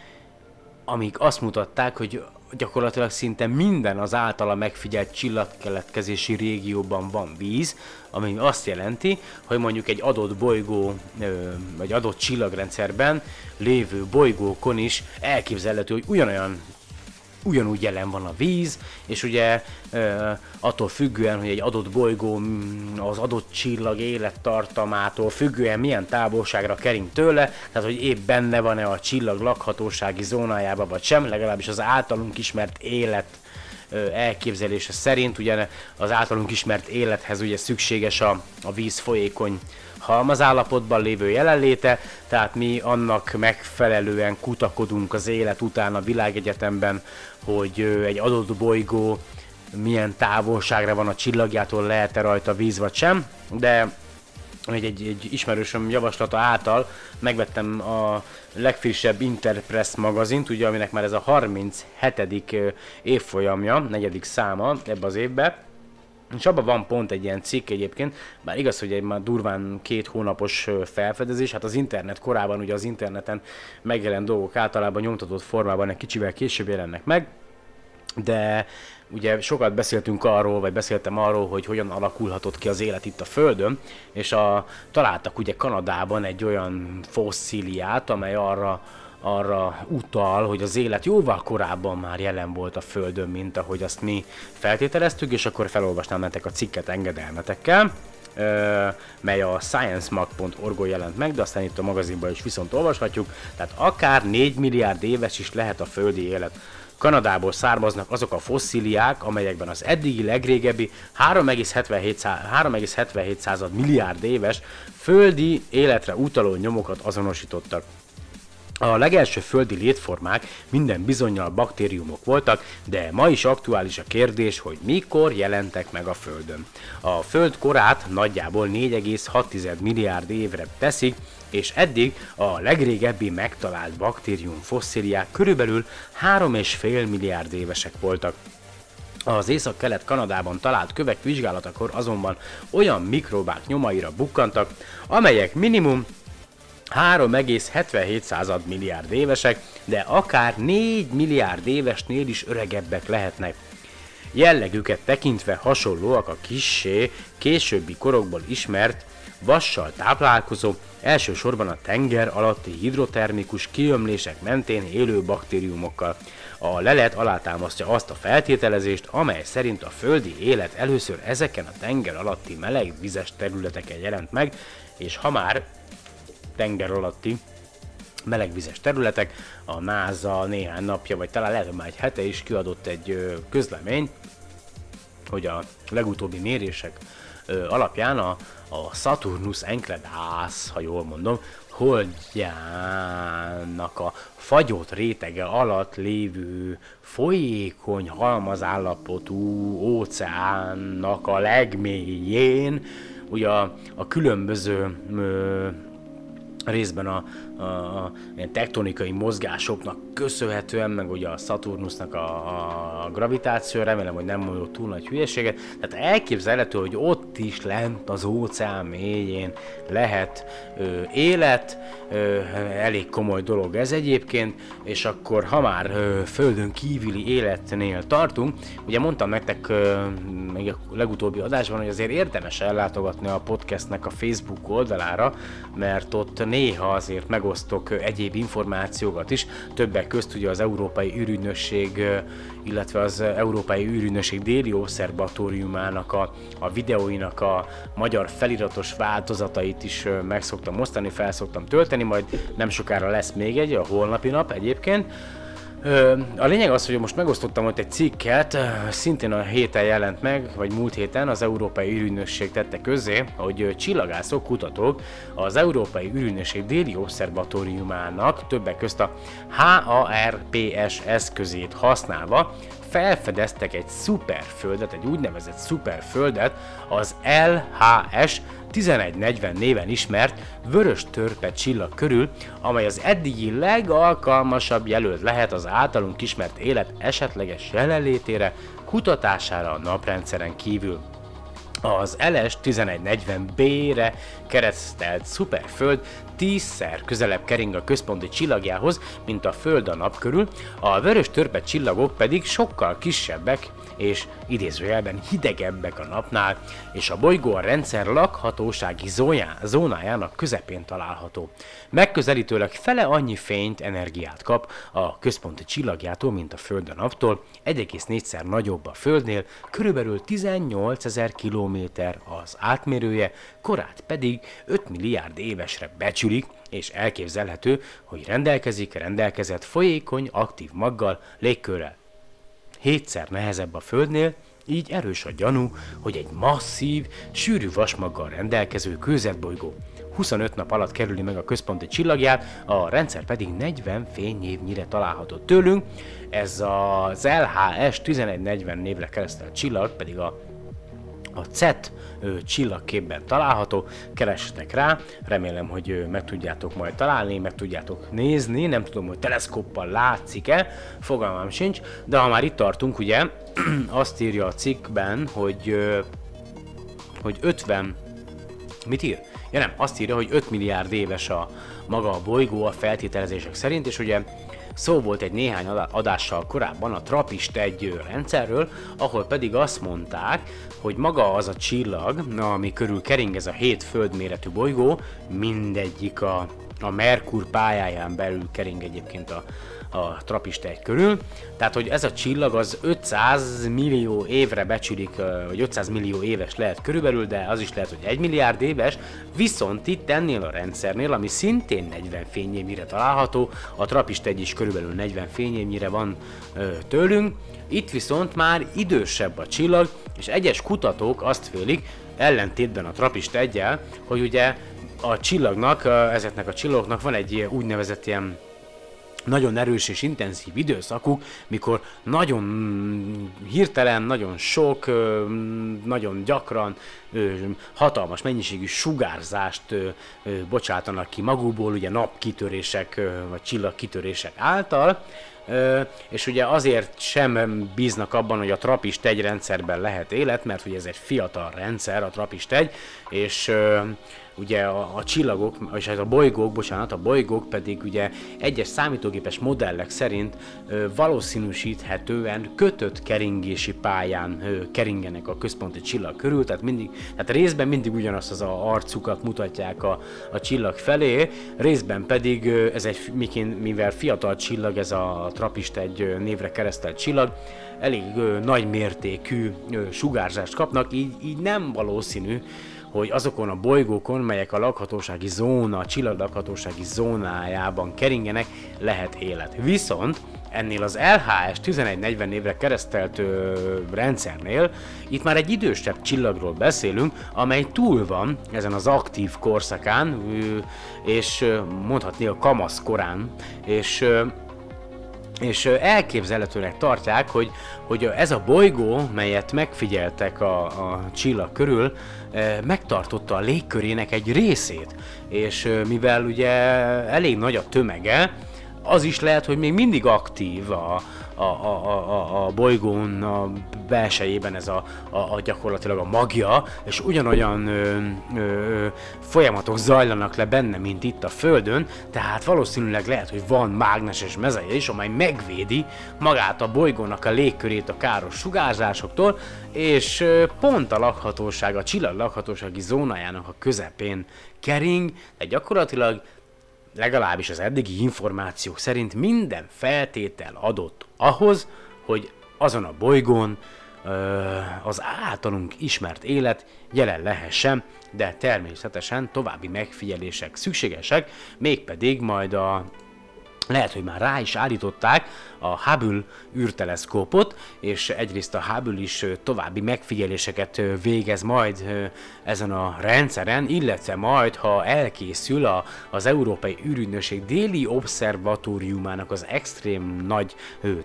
amik azt mutatták, hogy gyakorlatilag szinte minden az általa megfigyelt csillagkeletkezési régióban van víz, ami azt jelenti, hogy mondjuk egy adott bolygó, vagy adott csillagrendszerben lévő bolygókon is elképzelhető, hogy ugyanolyan ugyanúgy jelen van a víz, és ugye attól függően, hogy egy adott bolygó az adott csillag élettartamától függően milyen távolságra kering tőle, tehát hogy épp benne van-e a csillag lakhatósági zónájába vagy sem, legalábbis az általunk ismert élet elképzelése szerint, ugye az általunk ismert élethez ugye szükséges a, a víz folyékony halmazállapotban lévő jelenléte, tehát mi annak megfelelően kutakodunk az élet után a világegyetemben, hogy egy adott bolygó milyen távolságra van a csillagjától, lehet-e rajta víz vagy sem, de egy, egy, egy ismerősöm javaslata által megvettem a legfrissebb Interpress magazint, ugye, aminek már ez a 37. ö, évfolyamja, negyedik száma ebbe az évbe, és abban van pont egy ilyen cikk egyébként, bár igaz, hogy egy már durván két hónapos felfedezés, hát az internet korában ugye az interneten megjelent dolgok általában nyomtatott formában egy kicsivel később jelennek meg, de ugye sokat beszéltünk arról, vagy beszéltem arról, hogy hogyan alakulhatott ki az élet itt a Földön, és a, találtak ugye Kanadában egy olyan fosszíliát, amely arra arra utal, hogy az élet jóval korábban már jelen volt a Földön, mint ahogy azt mi feltételeztük, és akkor felolvasnám nektek a cikket engedelmetekkel, mely a sciencemag.org jelent meg, de aztán itt a magazinban is viszont olvashatjuk, tehát akár 4 milliárd éves is lehet a földi élet. Kanadából származnak azok a fosszíliák, amelyekben az eddigi legrégebbi 3,77 szá- 3,77 század milliárd éves földi életre utaló nyomokat azonosítottak. A legelső földi létformák minden bizonyal baktériumok voltak, de ma is aktuális a kérdés, hogy mikor jelentek meg a Földön. A Föld korát nagyjából 4,6 milliárd évre teszik, és eddig a legrégebbi megtalált baktérium fosszíliák körülbelül 3,5 milliárd évesek voltak. Az észak-kelet Kanadában talált kövek vizsgálatakor azonban olyan mikrobák nyomaira bukkantak, amelyek minimum 3,77 század milliárd évesek, de akár 4 milliárd évesnél is öregebbek lehetnek. Jellegüket tekintve hasonlóak a kissé későbbi korokból ismert, vassal táplálkozó, elsősorban a tenger alatti hidrotermikus kiömlések mentén élő baktériumokkal. A lelet alátámasztja azt a feltételezést, amely szerint a földi élet először ezeken a tenger alatti meleg vizes területeken jelent meg, és ha már tenger alatti melegvizes területek. A NASA néhány napja, vagy talán lehet, már egy hete is kiadott egy ö, közlemény, hogy a legutóbbi mérések alapján a, a Saturnus Enceladus, ha jól mondom, holdjának a fagyott rétege alatt lévő folyékony halmazállapotú óceánnak a legmélyén, ugye a, a különböző ö, részben a, a, a ilyen tektonikai mozgásoknak köszönhetően, meg ugye a Saturnusnak a, a gravitáció, remélem, hogy nem mondott túl nagy hülyeséget, tehát elképzelhető, hogy ott is lent az óceán mélyén lehet ö, élet, ö, elég komoly dolog ez egyébként, és akkor ha már ö, földön kívüli életnél tartunk, ugye mondtam nektek ö, még a legutóbbi adásban, hogy azért érdemes ellátogatni a podcastnek a Facebook oldalára, mert ott néha azért megosztok egyéb információkat is, többek közt ugye az Európai űrügynökség, illetve az Európai űrügynökség déli obszervatóriumának a, a videóinak a magyar feliratos változatait is meg szoktam osztani, fel szoktam tölteni, majd nem sokára lesz még egy, a holnapi nap egyébként. A lényeg az, hogy most megosztottam ott egy cikket, szintén a héten jelent meg, vagy múlt héten az Európai űrügynökség tette közzé, hogy csillagászok, kutatók az Európai űrügynökség déli obszervatóriumának többek közt a HARPS eszközét használva felfedeztek egy szuperföldet, egy úgynevezett szuperföldet, az LHS 1140 néven ismert vörös törpe csillag körül, amely az eddigi legalkalmasabb jelölt lehet az általunk ismert élet esetleges jelenlétére, kutatására a naprendszeren kívül. Az LS 1140B-re keresztelt szuperföld tízszer közelebb kering a központi csillagjához, mint a Föld a nap körül, a vörös törpe csillagok pedig sokkal kisebbek és idézőjelben hidegebbek a napnál, és a bolygó a rendszer lakhatósági zójá, zónájának közepén található. Megközelítőleg fele annyi fényt, energiát kap a központi csillagjától, mint a Föld a naptól, 1,4-szer nagyobb a Földnél, körülbelül 18 ezer kilométer az átmérője, korát pedig 5 milliárd évesre becsülik, és elképzelhető, hogy rendelkezik rendelkezett folyékony, aktív maggal, légkörrel, hétszer nehezebb a Földnél, így erős a gyanú, hogy egy masszív, sűrű vasmaggal rendelkező kőzetbolygó 25 nap alatt kerüli meg a központi csillagját, a rendszer pedig 40 fényévnyire található tőlünk. Ez az LHS 1140 névre keresztelt csillag pedig a a CET csillagképben található, keressetek rá, remélem, hogy meg tudjátok majd találni, meg tudjátok nézni, nem tudom, hogy teleszkóppal látszik-e, fogalmam sincs, de ha már itt tartunk, ugye, azt írja a cikkben, hogy, hogy 50, mit ír? Ja nem, azt írja, hogy 5 milliárd éves a maga a bolygó a feltételezések szerint, és ugye Szó volt egy néhány adással korábban a Trappist egy rendszerről, ahol pedig azt mondták, hogy maga az a csillag, ami körül kering ez a hét földméretű bolygó, mindegyik a, a Merkur pályáján belül kering egyébként a, a Trappist egy körül. Tehát, hogy ez a csillag az 500 millió évre becsülik, vagy 500 millió éves lehet körülbelül, de az is lehet, hogy 1 milliárd éves, viszont itt ennél a rendszernél, ami szintén 40 fényévnyire található, a Trappist egy is körülbelül 40 fényévnyire van ö, tőlünk, itt viszont már idősebb a csillag, és egyes kutatók azt félik, ellentétben a Trappist egyel, hogy ugye a csillagnak, ezeknek a csillagoknak van egy úgynevezett ilyen nagyon erős és intenzív időszakuk, mikor nagyon hirtelen, nagyon sok, nagyon gyakran hatalmas mennyiségű sugárzást bocsátanak ki magukból, ugye napkitörések vagy csillagkitörések által, és ugye azért sem bíznak abban, hogy a Trapist egy rendszerben lehet élet, mert ugye ez egy fiatal rendszer, a Trapist egy, és ugye a, a csillagok, és ez a bolygók, bocsánat, a bolygók pedig ugye egyes számítógépes modellek szerint ö, valószínűsíthetően kötött keringési pályán ö, keringenek a központi csillag körül, tehát mindig, tehát részben mindig ugyanazt az a arcukat mutatják a, a csillag felé, részben pedig ö, ez egy, mivel fiatal csillag, ez a Trapist egy névre keresztelt csillag, elég ö, nagy mértékű ö, sugárzást kapnak, így, így nem valószínű, hogy azokon a bolygókon, melyek a lakhatósági zóna, a csillaglakhatósági zónájában keringenek, lehet élet. Viszont ennél az LHS 1140 névre keresztelt ö, rendszernél itt már egy idősebb csillagról beszélünk, amely túl van ezen az aktív korszakán, ö, és ö, mondhatni a kamasz korán, és ö, és elképzelhetőnek tartják, hogy, hogy ez a bolygó, melyet megfigyeltek a, a csillag körül, megtartotta a légkörének egy részét, és mivel ugye elég nagy a tömege, az is lehet, hogy még mindig aktív a, a, a, a, a bolygón a belsejében ez a, a, a gyakorlatilag a magja, és ugyanolyan ö, ö, folyamatok zajlanak le benne, mint itt a Földön, tehát valószínűleg lehet, hogy van mágneses mezeje is, amely megvédi magát a bolygónak a légkörét a káros sugárzásoktól, és pont a lakhatóság, a csillag lakhatósági zónájának a közepén kering, de gyakorlatilag legalábbis az eddigi információk szerint minden feltétel adott ahhoz, hogy azon a bolygón az általunk ismert élet jelen lehessen, de természetesen további megfigyelések szükségesek, mégpedig majd a lehet, hogy már rá is állították a Hubble űrteleszkópot, és egyrészt a Hubble is további megfigyeléseket végez majd ezen a rendszeren, illetve majd, ha elkészül a, az Európai űrügynökség déli obszervatóriumának az extrém nagy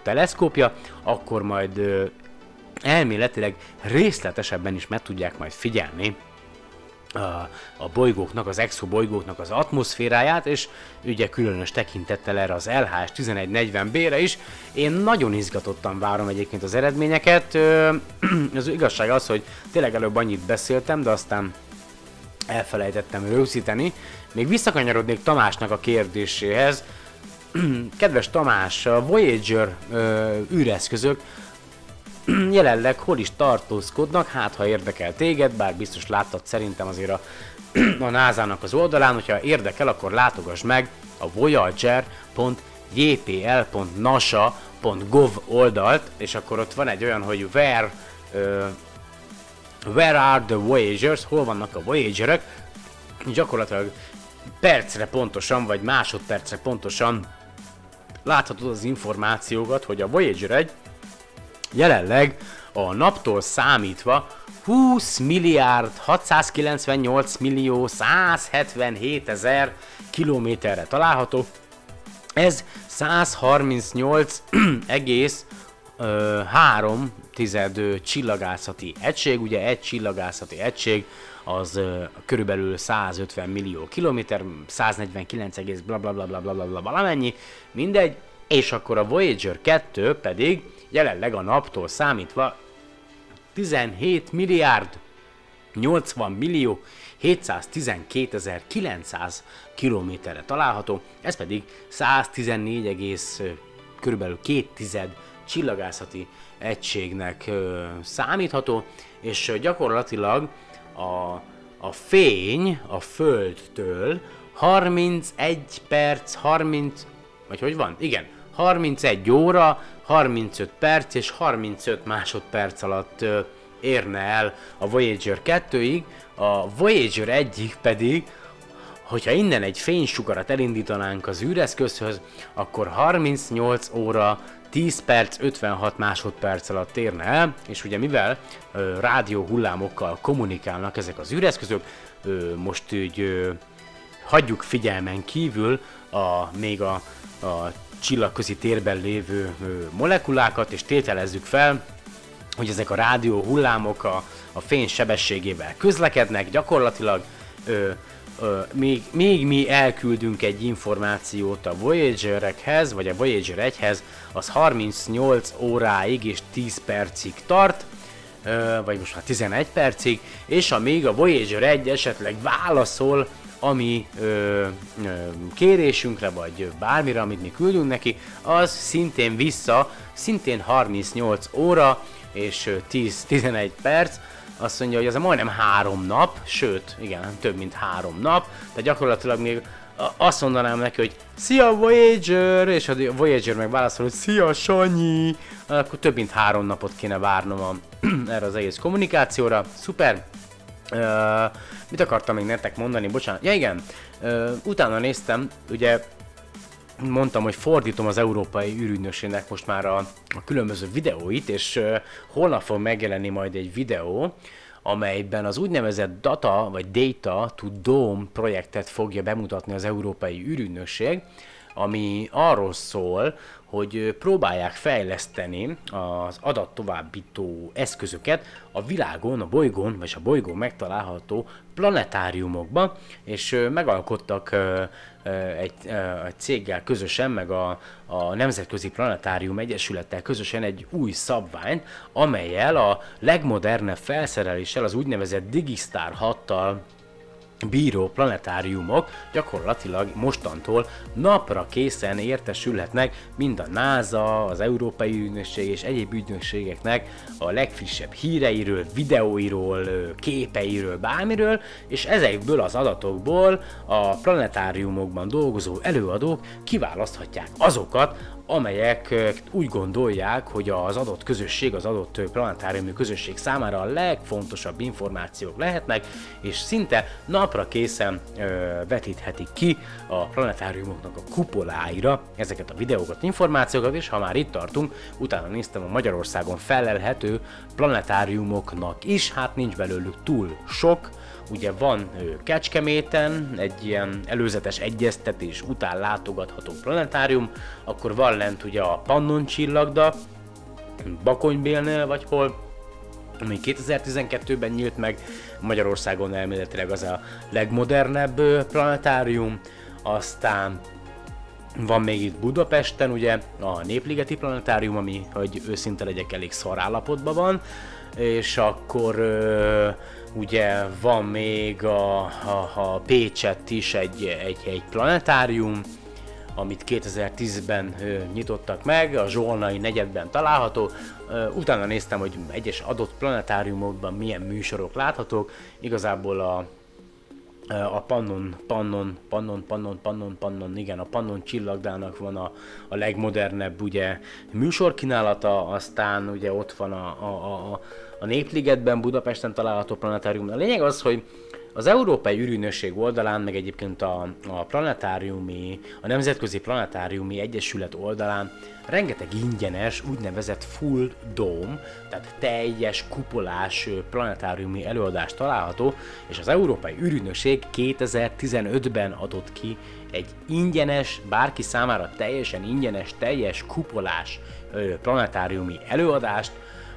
teleszkópja, akkor majd elméletileg részletesebben is meg tudják majd figyelni a, bolygóknak, az exobolygóknak az atmoszféráját, és ugye különös tekintettel erre az LHS 1140B-re is. Én nagyon izgatottan várom egyébként az eredményeket. Az igazság az, hogy tényleg előbb annyit beszéltem, de aztán elfelejtettem rögzíteni. Még visszakanyarodnék Tamásnak a kérdéséhez. Kedves Tamás, a Voyager ö, űreszközök jelenleg hol is tartózkodnak, hát ha érdekel téged, bár biztos láttad szerintem azért a, a NASA-nak az oldalán, hogyha érdekel, akkor látogass meg a voyager.jpl.nasa.gov oldalt, és akkor ott van egy olyan, hogy where, uh, where are the Voyagers, hol vannak a Voyagerek, gyakorlatilag percre pontosan, vagy másodpercre pontosan láthatod az információkat, hogy a Voyager 1 jelenleg a naptól számítva 20 milliárd 698 millió 177 ezer kilométerre található. Ez 138 egész ö, 3 tized csillagászati egység, ugye egy csillagászati egység az körülbelül 150 millió kilométer, 149 egész bla bla bla bla bla bla bla valamennyi, mindegy, és akkor a Voyager 2 pedig jelenleg a naptól számítva 17 milliárd 80 millió 712.900 kilométerre található, ez pedig 114, egész, körülbelül 2 csillagászati egységnek számítható, és gyakorlatilag a, a fény a Földtől 31 perc, 30, vagy hogy van? Igen, 31 óra, 35 perc és 35 másodperc alatt érne el a Voyager 2-ig, a Voyager 1 pedig, hogyha innen egy fénysugarat elindítanánk az űreszközhöz, akkor 38 óra 10 perc 56 másodperc alatt érne el, és ugye mivel ö, rádió hullámokkal kommunikálnak ezek az űreszközök, ö, most úgy ö, hagyjuk figyelmen kívül a, még a, a csillagközi térben lévő molekulákat, és tételezzük fel, hogy ezek a rádió hullámok a, a fény sebességével közlekednek, gyakorlatilag ö, ö, még, még mi elküldünk egy információt a Voyager-ekhez, vagy a Voyager 1-hez, az 38 óráig és 10 percig tart, ö, vagy most már 11 percig, és amíg a Voyager 1 esetleg válaszol a mi ö, ö, kérésünkre, vagy bármire, amit mi küldünk neki, az szintén vissza, szintén 38 óra és ö, 10-11 perc, azt mondja, hogy az majdnem három nap, sőt, igen, több mint három nap, de gyakorlatilag még a- azt mondanám neki, hogy Szia Voyager, és a Voyager meg válaszol, hogy Szia Sanyi, akkor több mint három napot kéne várnom a, erre az egész kommunikációra. Szuper, Mit akartam még nektek mondani? Bocsánat. Ja igen, Ö, utána néztem, ugye mondtam, hogy fordítom az Európai űrügynökségnek most már a, a különböző videóit, és ö, holnap fog megjelenni majd egy videó, amelyben az úgynevezett Data vagy Data to Dome projektet fogja bemutatni az Európai űrügynökség, ami arról szól, hogy próbálják fejleszteni az adattovábbító eszközöket a világon, a bolygón, vagy a bolygón megtalálható planetáriumokban, és megalkottak egy, egy céggel közösen, meg a, a Nemzetközi Planetárium Egyesülettel közösen egy új szabványt, amelyel a legmodernebb felszereléssel, az úgynevezett Digistar 6-tal bíró planetáriumok gyakorlatilag mostantól napra készen értesülhetnek mind a NASA, az Európai Ügynökség és egyéb ügynökségeknek a legfrissebb híreiről, videóiról, képeiről, bármiről, és ezekből az adatokból a planetáriumokban dolgozó előadók kiválaszthatják azokat, amelyek úgy gondolják, hogy az adott közösség, az adott planetáriumi közösség számára a legfontosabb információk lehetnek, és szinte napra készen vetíthetik ki a planetáriumoknak a kupoláira ezeket a videókat, információkat, és ha már itt tartunk, utána néztem a Magyarországon felelhető planetáriumoknak is, hát nincs belőlük túl sok, ugye van Kecskeméten egy ilyen előzetes egyeztetés után látogatható planetárium, akkor van lent ugye a Pannon csillagda, Bakonybélnél vagy hol, ami 2012-ben nyílt meg, Magyarországon elméletileg az a legmodernebb planetárium, aztán van még itt Budapesten ugye a Népligeti Planetárium, ami, hogy őszinte legyek, elég szar állapotban van, és akkor ugye van még a, a, a Pécsett is egy, egy, egy planetárium, amit 2010-ben ö, nyitottak meg, a Zsolnai negyedben található. Utána néztem, hogy egyes adott planetáriumokban milyen műsorok láthatók. Igazából a, a Pannon, Pannon, Pannon, Pannon, Pannon, Pannon, igen, a Pannon csillagdának van a, a legmodernebb ugye műsorkínálata, aztán ugye ott van a, a, a, a Népligetben, Budapesten található planetárium. A lényeg az, hogy az Európai űrűnösség oldalán, meg egyébként a, a planetáriumi, a Nemzetközi Planetáriumi Egyesület oldalán rengeteg ingyenes, úgynevezett full dome, tehát teljes kupolás planetáriumi előadás található, és az Európai űrűnösség 2015-ben adott ki egy ingyenes, bárki számára teljesen ingyenes, teljes kupolás planetáriumi előadást,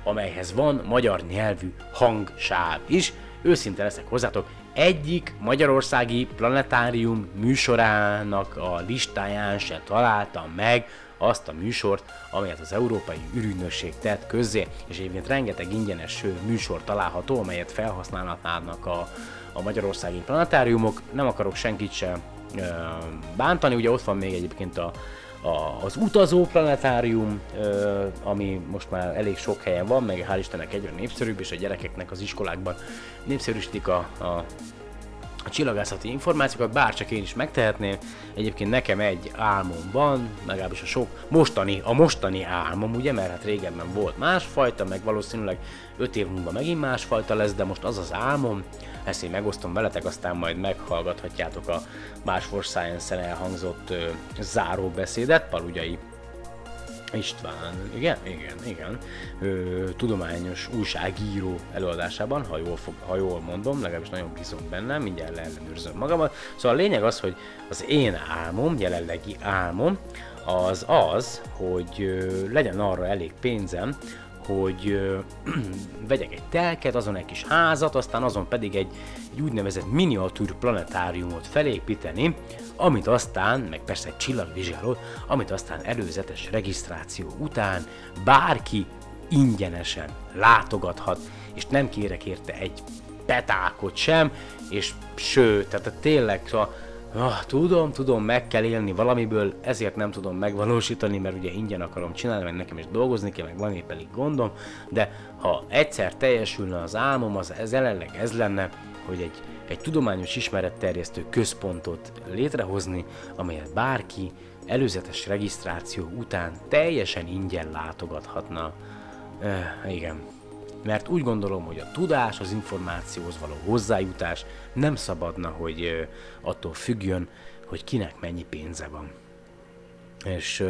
amelyhez van magyar nyelvű hangsáv is. Őszinte leszek hozzátok, egyik magyarországi planetárium műsorának a listáján se találtam meg azt a műsort, amelyet az Európai űrügynökség tett közzé, és egyébként rengeteg ingyenes műsor található, amelyet felhasználhatnának a, a magyarországi planetáriumok. Nem akarok senkit se bántani, ugye ott van még egyébként a, az utazó planetárium, ami most már elég sok helyen van, meg hál' Istennek egyre népszerűbb, és a gyerekeknek az iskolákban népszerűsítik a, a a csillagászati információkat, bárcsak én is megtehetném. Egyébként nekem egy álmom van, legalábbis a sok mostani, a mostani álmom, ugye, mert hát régebben volt másfajta, meg valószínűleg 5 év múlva megint másfajta lesz, de most az az álmom, ezt én megosztom veletek, aztán majd meghallgathatjátok a Más for Science-en elhangzott záróbeszédet, Palugyai István, igen, igen, igen, ö, tudományos újságíró előadásában, ha jól, fog, ha jól mondom, legalábbis nagyon bízom benne, mindjárt leellenőrzöm magamat. Szóval a lényeg az, hogy az én álmom, jelenlegi álmom, az az, hogy ö, legyen arra elég pénzem, hogy ö, vegyek egy telket, azon egy kis házat, aztán azon pedig egy, egy úgynevezett miniatűr planetáriumot felépíteni, amit aztán, meg persze egy csillagvizsgálót, amit aztán előzetes regisztráció után bárki ingyenesen látogathat, és nem kérek érte egy petákot sem, és sőt, tehát tényleg, szóval Ah, tudom, tudom, meg kell élni valamiből, ezért nem tudom megvalósítani, mert ugye ingyen akarom csinálni, meg nekem is dolgozni kell, meg van épp elég gondom, de ha egyszer teljesülne az álmom, az ez jelenleg ez lenne, hogy egy, egy tudományos ismeretterjesztő központot létrehozni, amelyet bárki előzetes regisztráció után teljesen ingyen látogathatna. Uh, igen, mert úgy gondolom, hogy a tudás, az információhoz való hozzájutás nem szabadna, hogy attól függjön, hogy kinek mennyi pénze van. És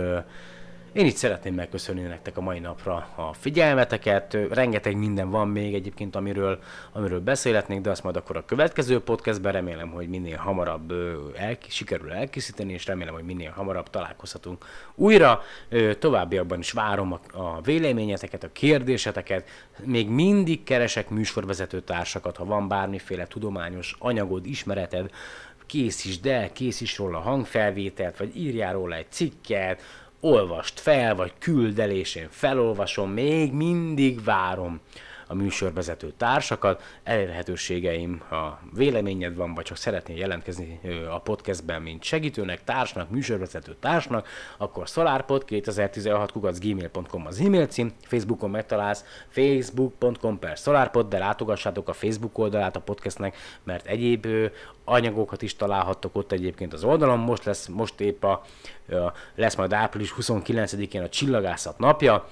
én itt szeretném megköszönni nektek a mai napra a figyelmeteket. Rengeteg minden van még egyébként, amiről, amiről beszélhetnék, de azt majd akkor a következő podcastben remélem, hogy minél hamarabb el, sikerül elkészíteni, és remélem, hogy minél hamarabb találkozhatunk újra. Továbbiakban is várom a, a véleményeteket, a kérdéseteket. Még mindig keresek műsorvezető társakat, ha van bármiféle tudományos anyagod, ismereted, készítsd el, készíts róla hangfelvételt, vagy írjál róla egy cikket, olvast fel, vagy küldelésén felolvasom, még mindig várom a műsorvezető társakat, elérhetőségeim, ha véleményed van, vagy csak szeretnél jelentkezni a podcastben, mint segítőnek, társnak, műsorvezető társnak, akkor solarpod 2016 gmail.com az e-mail cím, Facebookon megtalálsz facebook.com per solarpod, de látogassátok a Facebook oldalát a podcastnek, mert egyéb anyagokat is találhattok ott egyébként az oldalon. Most lesz, most épp a, lesz majd április 29-én a csillagászat napja.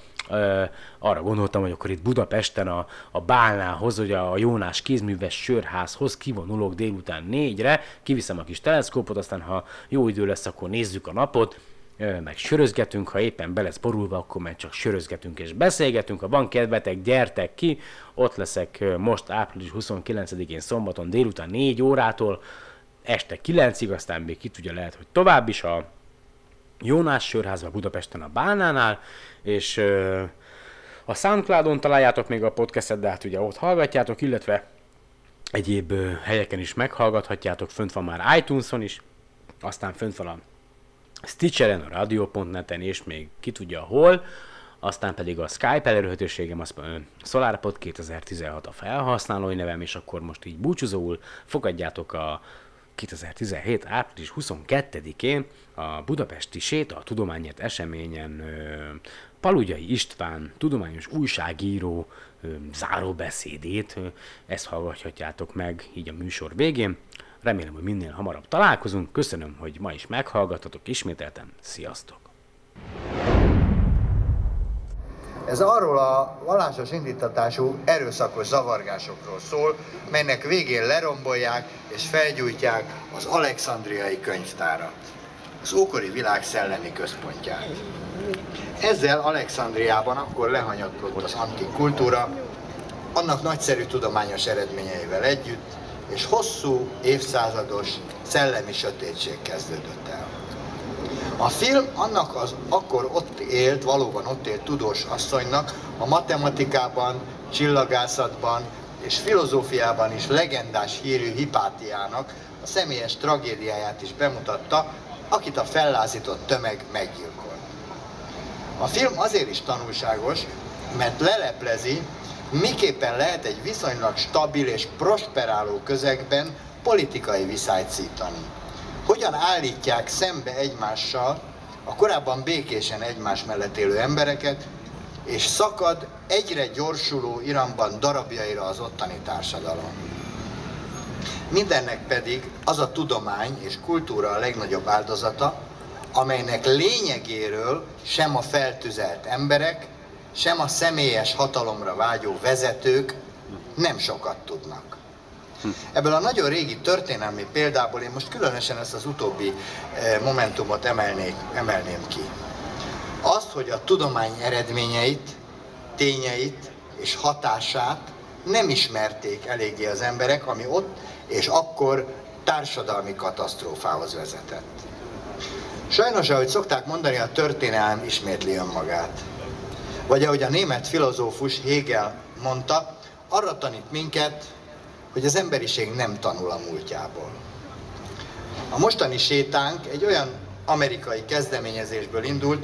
Arra gondoltam, hogy akkor itt Budapesten a, a Bálnához, hogy a Jónás kézműves sörházhoz kivonulok délután négyre, kiviszem a kis teleszkópot, aztán ha jó idő lesz, akkor nézzük a napot, meg sörözgetünk, ha éppen be lesz borulva, akkor meg csak sörözgetünk és beszélgetünk, ha van kedvetek, gyertek ki, ott leszek most április 29-én szombaton délután 4 órától, este 9-ig, aztán még ki tudja lehet, hogy tovább is a Jónás sörházba Budapesten a Bálnánál, és A Soundcloudon találjátok még a podcastet, de hát ugye ott hallgatjátok, illetve egyéb helyeken is meghallgathatjátok, fönt van már iTunes-on is, aztán fönt van a Stitcheren, a radio.net-en, és még ki tudja hol, aztán pedig a Skype elérhetőségem, az SolarPod 2016 a felhasználói nevem, és akkor most így búcsúzóul fogadjátok a 2017. április 22-én a budapesti Séta a Tudományért eseményen Palugyai István, tudományos újságíró záróbeszédét, ezt hallgathatjátok meg így a műsor végén. Remélem, hogy minél hamarabb találkozunk. Köszönöm, hogy ma is meghallgattatok ismételten. Sziasztok! Ez arról a vallásos indítatású erőszakos zavargásokról szól, melynek végén lerombolják és felgyújtják az alexandriai könyvtárat, az ókori világ szellemi központját. Ezzel Alexandriában akkor lehanyatlott az antik kultúra, annak nagyszerű tudományos eredményeivel együtt, és hosszú, évszázados szellemi sötétség kezdődött el. A film annak az akkor ott élt, valóban ott élt tudós asszonynak a matematikában, csillagászatban és filozófiában is legendás hírű Hipátiának a személyes tragédiáját is bemutatta, akit a fellázított tömeg meggyilkolt. A film azért is tanulságos, mert leleplezi, miképpen lehet egy viszonylag stabil és prosperáló közegben politikai viszályt szítani. Hogyan állítják szembe egymással a korábban békésen egymás mellett élő embereket, és szakad egyre gyorsuló iramban darabjaira az ottani társadalom. Mindennek pedig az a tudomány és kultúra a legnagyobb áldozata, amelynek lényegéről sem a feltüzelt emberek, sem a személyes hatalomra vágyó vezetők nem sokat tudnak. Ebből a nagyon régi történelmi példából én most különösen ezt az utóbbi eh, momentumot emelnék, emelném ki. Azt, hogy a tudomány eredményeit, tényeit és hatását nem ismerték eléggé az emberek, ami ott és akkor társadalmi katasztrófához vezetett. Sajnos, ahogy szokták mondani, a történelem ismétli önmagát. Vagy ahogy a német filozófus Hegel mondta, arra tanít minket, hogy az emberiség nem tanul a múltjából. A mostani sétánk egy olyan amerikai kezdeményezésből indult,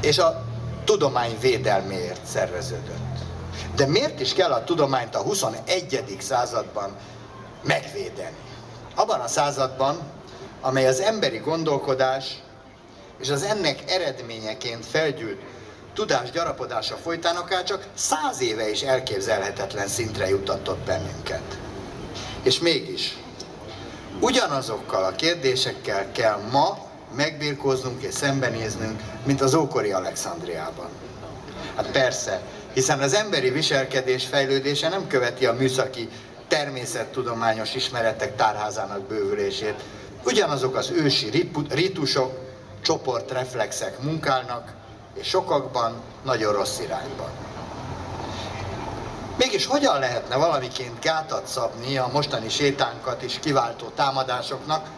és a tudomány védelméért szerveződött. De miért is kell a tudományt a 21. században megvédeni? Abban a században, amely az emberi gondolkodás és az ennek eredményeként felgyűlt tudás gyarapodása folytán akár csak száz éve is elképzelhetetlen szintre juttatott bennünket. És mégis, ugyanazokkal a kérdésekkel kell ma megbírkoznunk és szembenéznünk, mint az ókori Alexandriában. Hát persze, hiszen az emberi viselkedés fejlődése nem követi a műszaki természettudományos ismeretek tárházának bővülését. Ugyanazok az ősi ritusok, csoportreflexek munkálnak, és sokakban nagyon rossz irányban. Mégis hogyan lehetne valamiként gátat szabni a mostani sétánkat is kiváltó támadásoknak,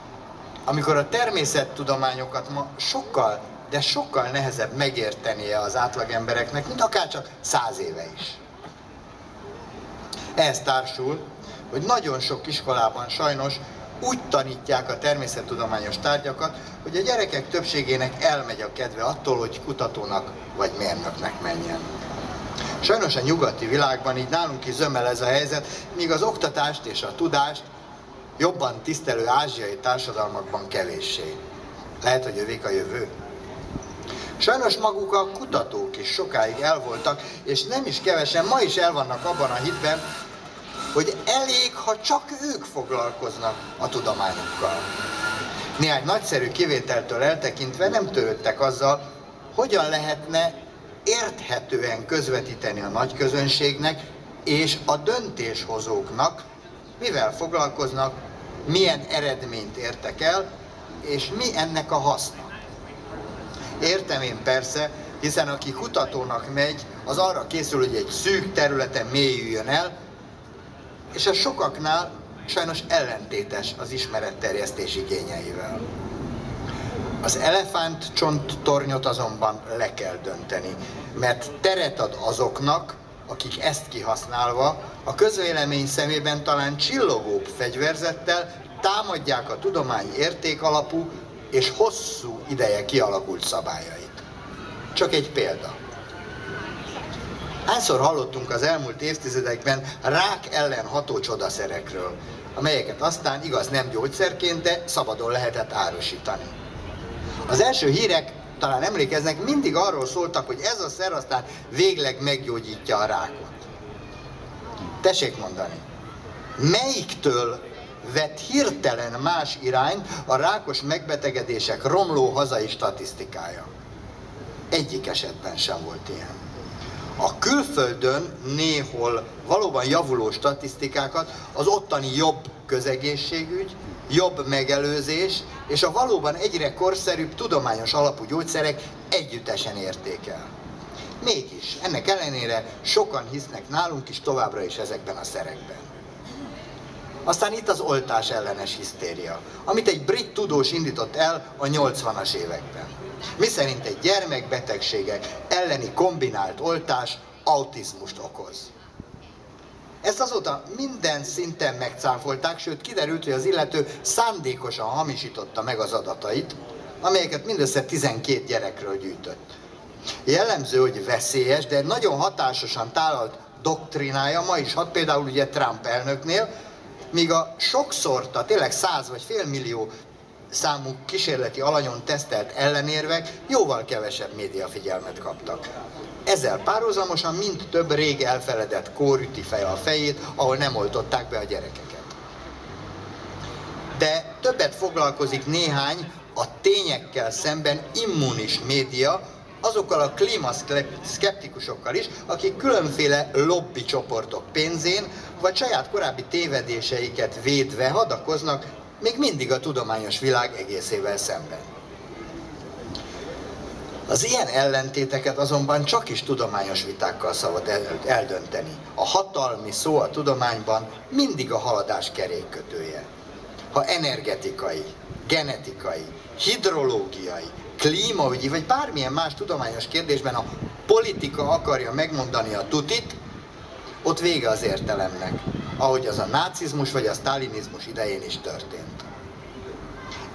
amikor a természettudományokat ma sokkal, de sokkal nehezebb megértenie az átlagembereknek, mint akár csak száz éve is. Ehhez társul, hogy nagyon sok iskolában sajnos úgy tanítják a természettudományos tárgyakat, hogy a gyerekek többségének elmegy a kedve attól, hogy kutatónak vagy mérnöknek menjen. Sajnos a nyugati világban így nálunk is zömmel ez a helyzet, míg az oktatást és a tudást jobban tisztelő ázsiai társadalmakban kevéssé. Lehet, hogy övék a jövő. Sajnos maguk a kutatók is sokáig elvoltak, és nem is kevesen ma is el vannak abban a hitben, hogy elég, ha csak ők foglalkoznak a tudományokkal. Néhány nagyszerű kivételtől eltekintve nem törődtek azzal, hogyan lehetne érthetően közvetíteni a nagy közönségnek és a döntéshozóknak, mivel foglalkoznak, milyen eredményt értek el, és mi ennek a haszna. Értem én persze, hiszen aki kutatónak megy, az arra készül, hogy egy szűk területen mélyüljön el, és ez sokaknál sajnos ellentétes az ismeretterjesztés igényeivel. Az elefánt tornyot azonban le kell dönteni, mert teret ad azoknak, akik ezt kihasználva a közvélemény szemében talán csillogóbb fegyverzettel támadják a tudomány értékalapú és hosszú ideje kialakult szabályait. Csak egy példa. Hányszor hallottunk az elmúlt évtizedekben rák ellen ható csodaszerekről, amelyeket aztán igaz nem gyógyszerként, de szabadon lehetett árusítani. Az első hírek, talán emlékeznek, mindig arról szóltak, hogy ez a szer aztán végleg meggyógyítja a rákot. Tessék mondani, melyiktől vett hirtelen más irányt a rákos megbetegedések romló hazai statisztikája? Egyik esetben sem volt ilyen a külföldön néhol valóban javuló statisztikákat az ottani jobb közegészségügy, jobb megelőzés és a valóban egyre korszerűbb tudományos alapú gyógyszerek együttesen értékel. Mégis, ennek ellenére sokan hisznek nálunk is továbbra is ezekben a szerekben. Aztán itt az oltás ellenes hisztéria, amit egy brit tudós indított el a 80-as években. Mi szerint egy gyermekbetegségek elleni kombinált oltás autizmust okoz. Ezt azóta minden szinten megcáfolták, sőt kiderült, hogy az illető szándékosan hamisította meg az adatait, amelyeket mindössze 12 gyerekről gyűjtött. Jellemző, hogy veszélyes, de nagyon hatásosan tálalt doktrinája ma is hat, például ugye Trump elnöknél, míg a sokszorta, tényleg száz vagy fél millió számú kísérleti alanyon tesztelt ellenérvek jóval kevesebb médiafigyelmet kaptak. Ezzel párhuzamosan mind több rég elfeledett kór üti fel a fejét, ahol nem oltották be a gyerekeket. De többet foglalkozik néhány a tényekkel szemben immunis média, azokkal a klímaszkeptikusokkal is, akik különféle lobby csoportok pénzén, vagy saját korábbi tévedéseiket védve hadakoznak még mindig a tudományos világ egészével szemben. Az ilyen ellentéteket azonban csak is tudományos vitákkal szabad eldönteni. A hatalmi szó a tudományban mindig a haladás kerékkötője. Ha energetikai, genetikai, hidrológiai, klímaügyi vagy bármilyen más tudományos kérdésben a politika akarja megmondani a tutit, ott vége az értelemnek, ahogy az a nácizmus vagy a sztálinizmus idején is történt.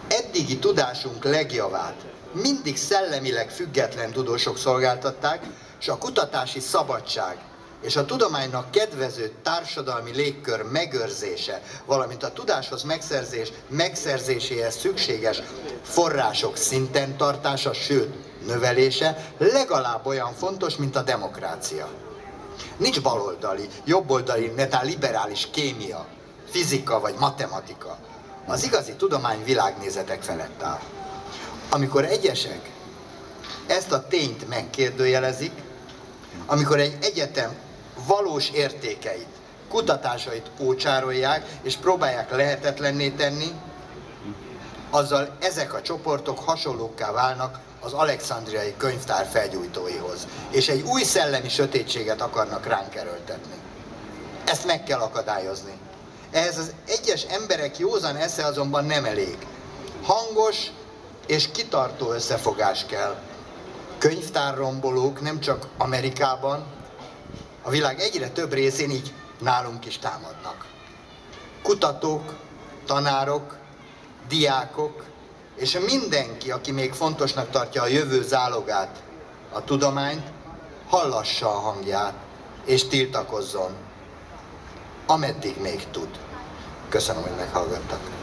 Eddigi tudásunk legjavát mindig szellemileg független tudósok szolgáltatták, és a kutatási szabadság és a tudománynak kedvező társadalmi légkör megőrzése, valamint a tudáshoz megszerzés megszerzéséhez szükséges források szinten tartása, sőt, növelése legalább olyan fontos, mint a demokrácia. Nincs baloldali, jobboldali, netán liberális kémia, fizika vagy matematika. Az igazi tudomány világnézetek felett áll. Amikor egyesek ezt a tényt megkérdőjelezik, amikor egy egyetem valós értékeit, kutatásait ócsárolják, és próbálják lehetetlenné tenni, azzal ezek a csoportok hasonlókká válnak az alexandriai könyvtár felgyújtóihoz, és egy új szellemi sötétséget akarnak ránk erőltetni. Ezt meg kell akadályozni. Ehhez az egyes emberek józan esze azonban nem elég. Hangos és kitartó összefogás kell. Könyvtárrombolók nem csak Amerikában, a világ egyre több részén így nálunk is támadnak. Kutatók, tanárok, diákok, és mindenki, aki még fontosnak tartja a jövő zálogát, a tudományt, hallassa a hangját, és tiltakozzon, ameddig még tud. Köszönöm, hogy meghallgattak.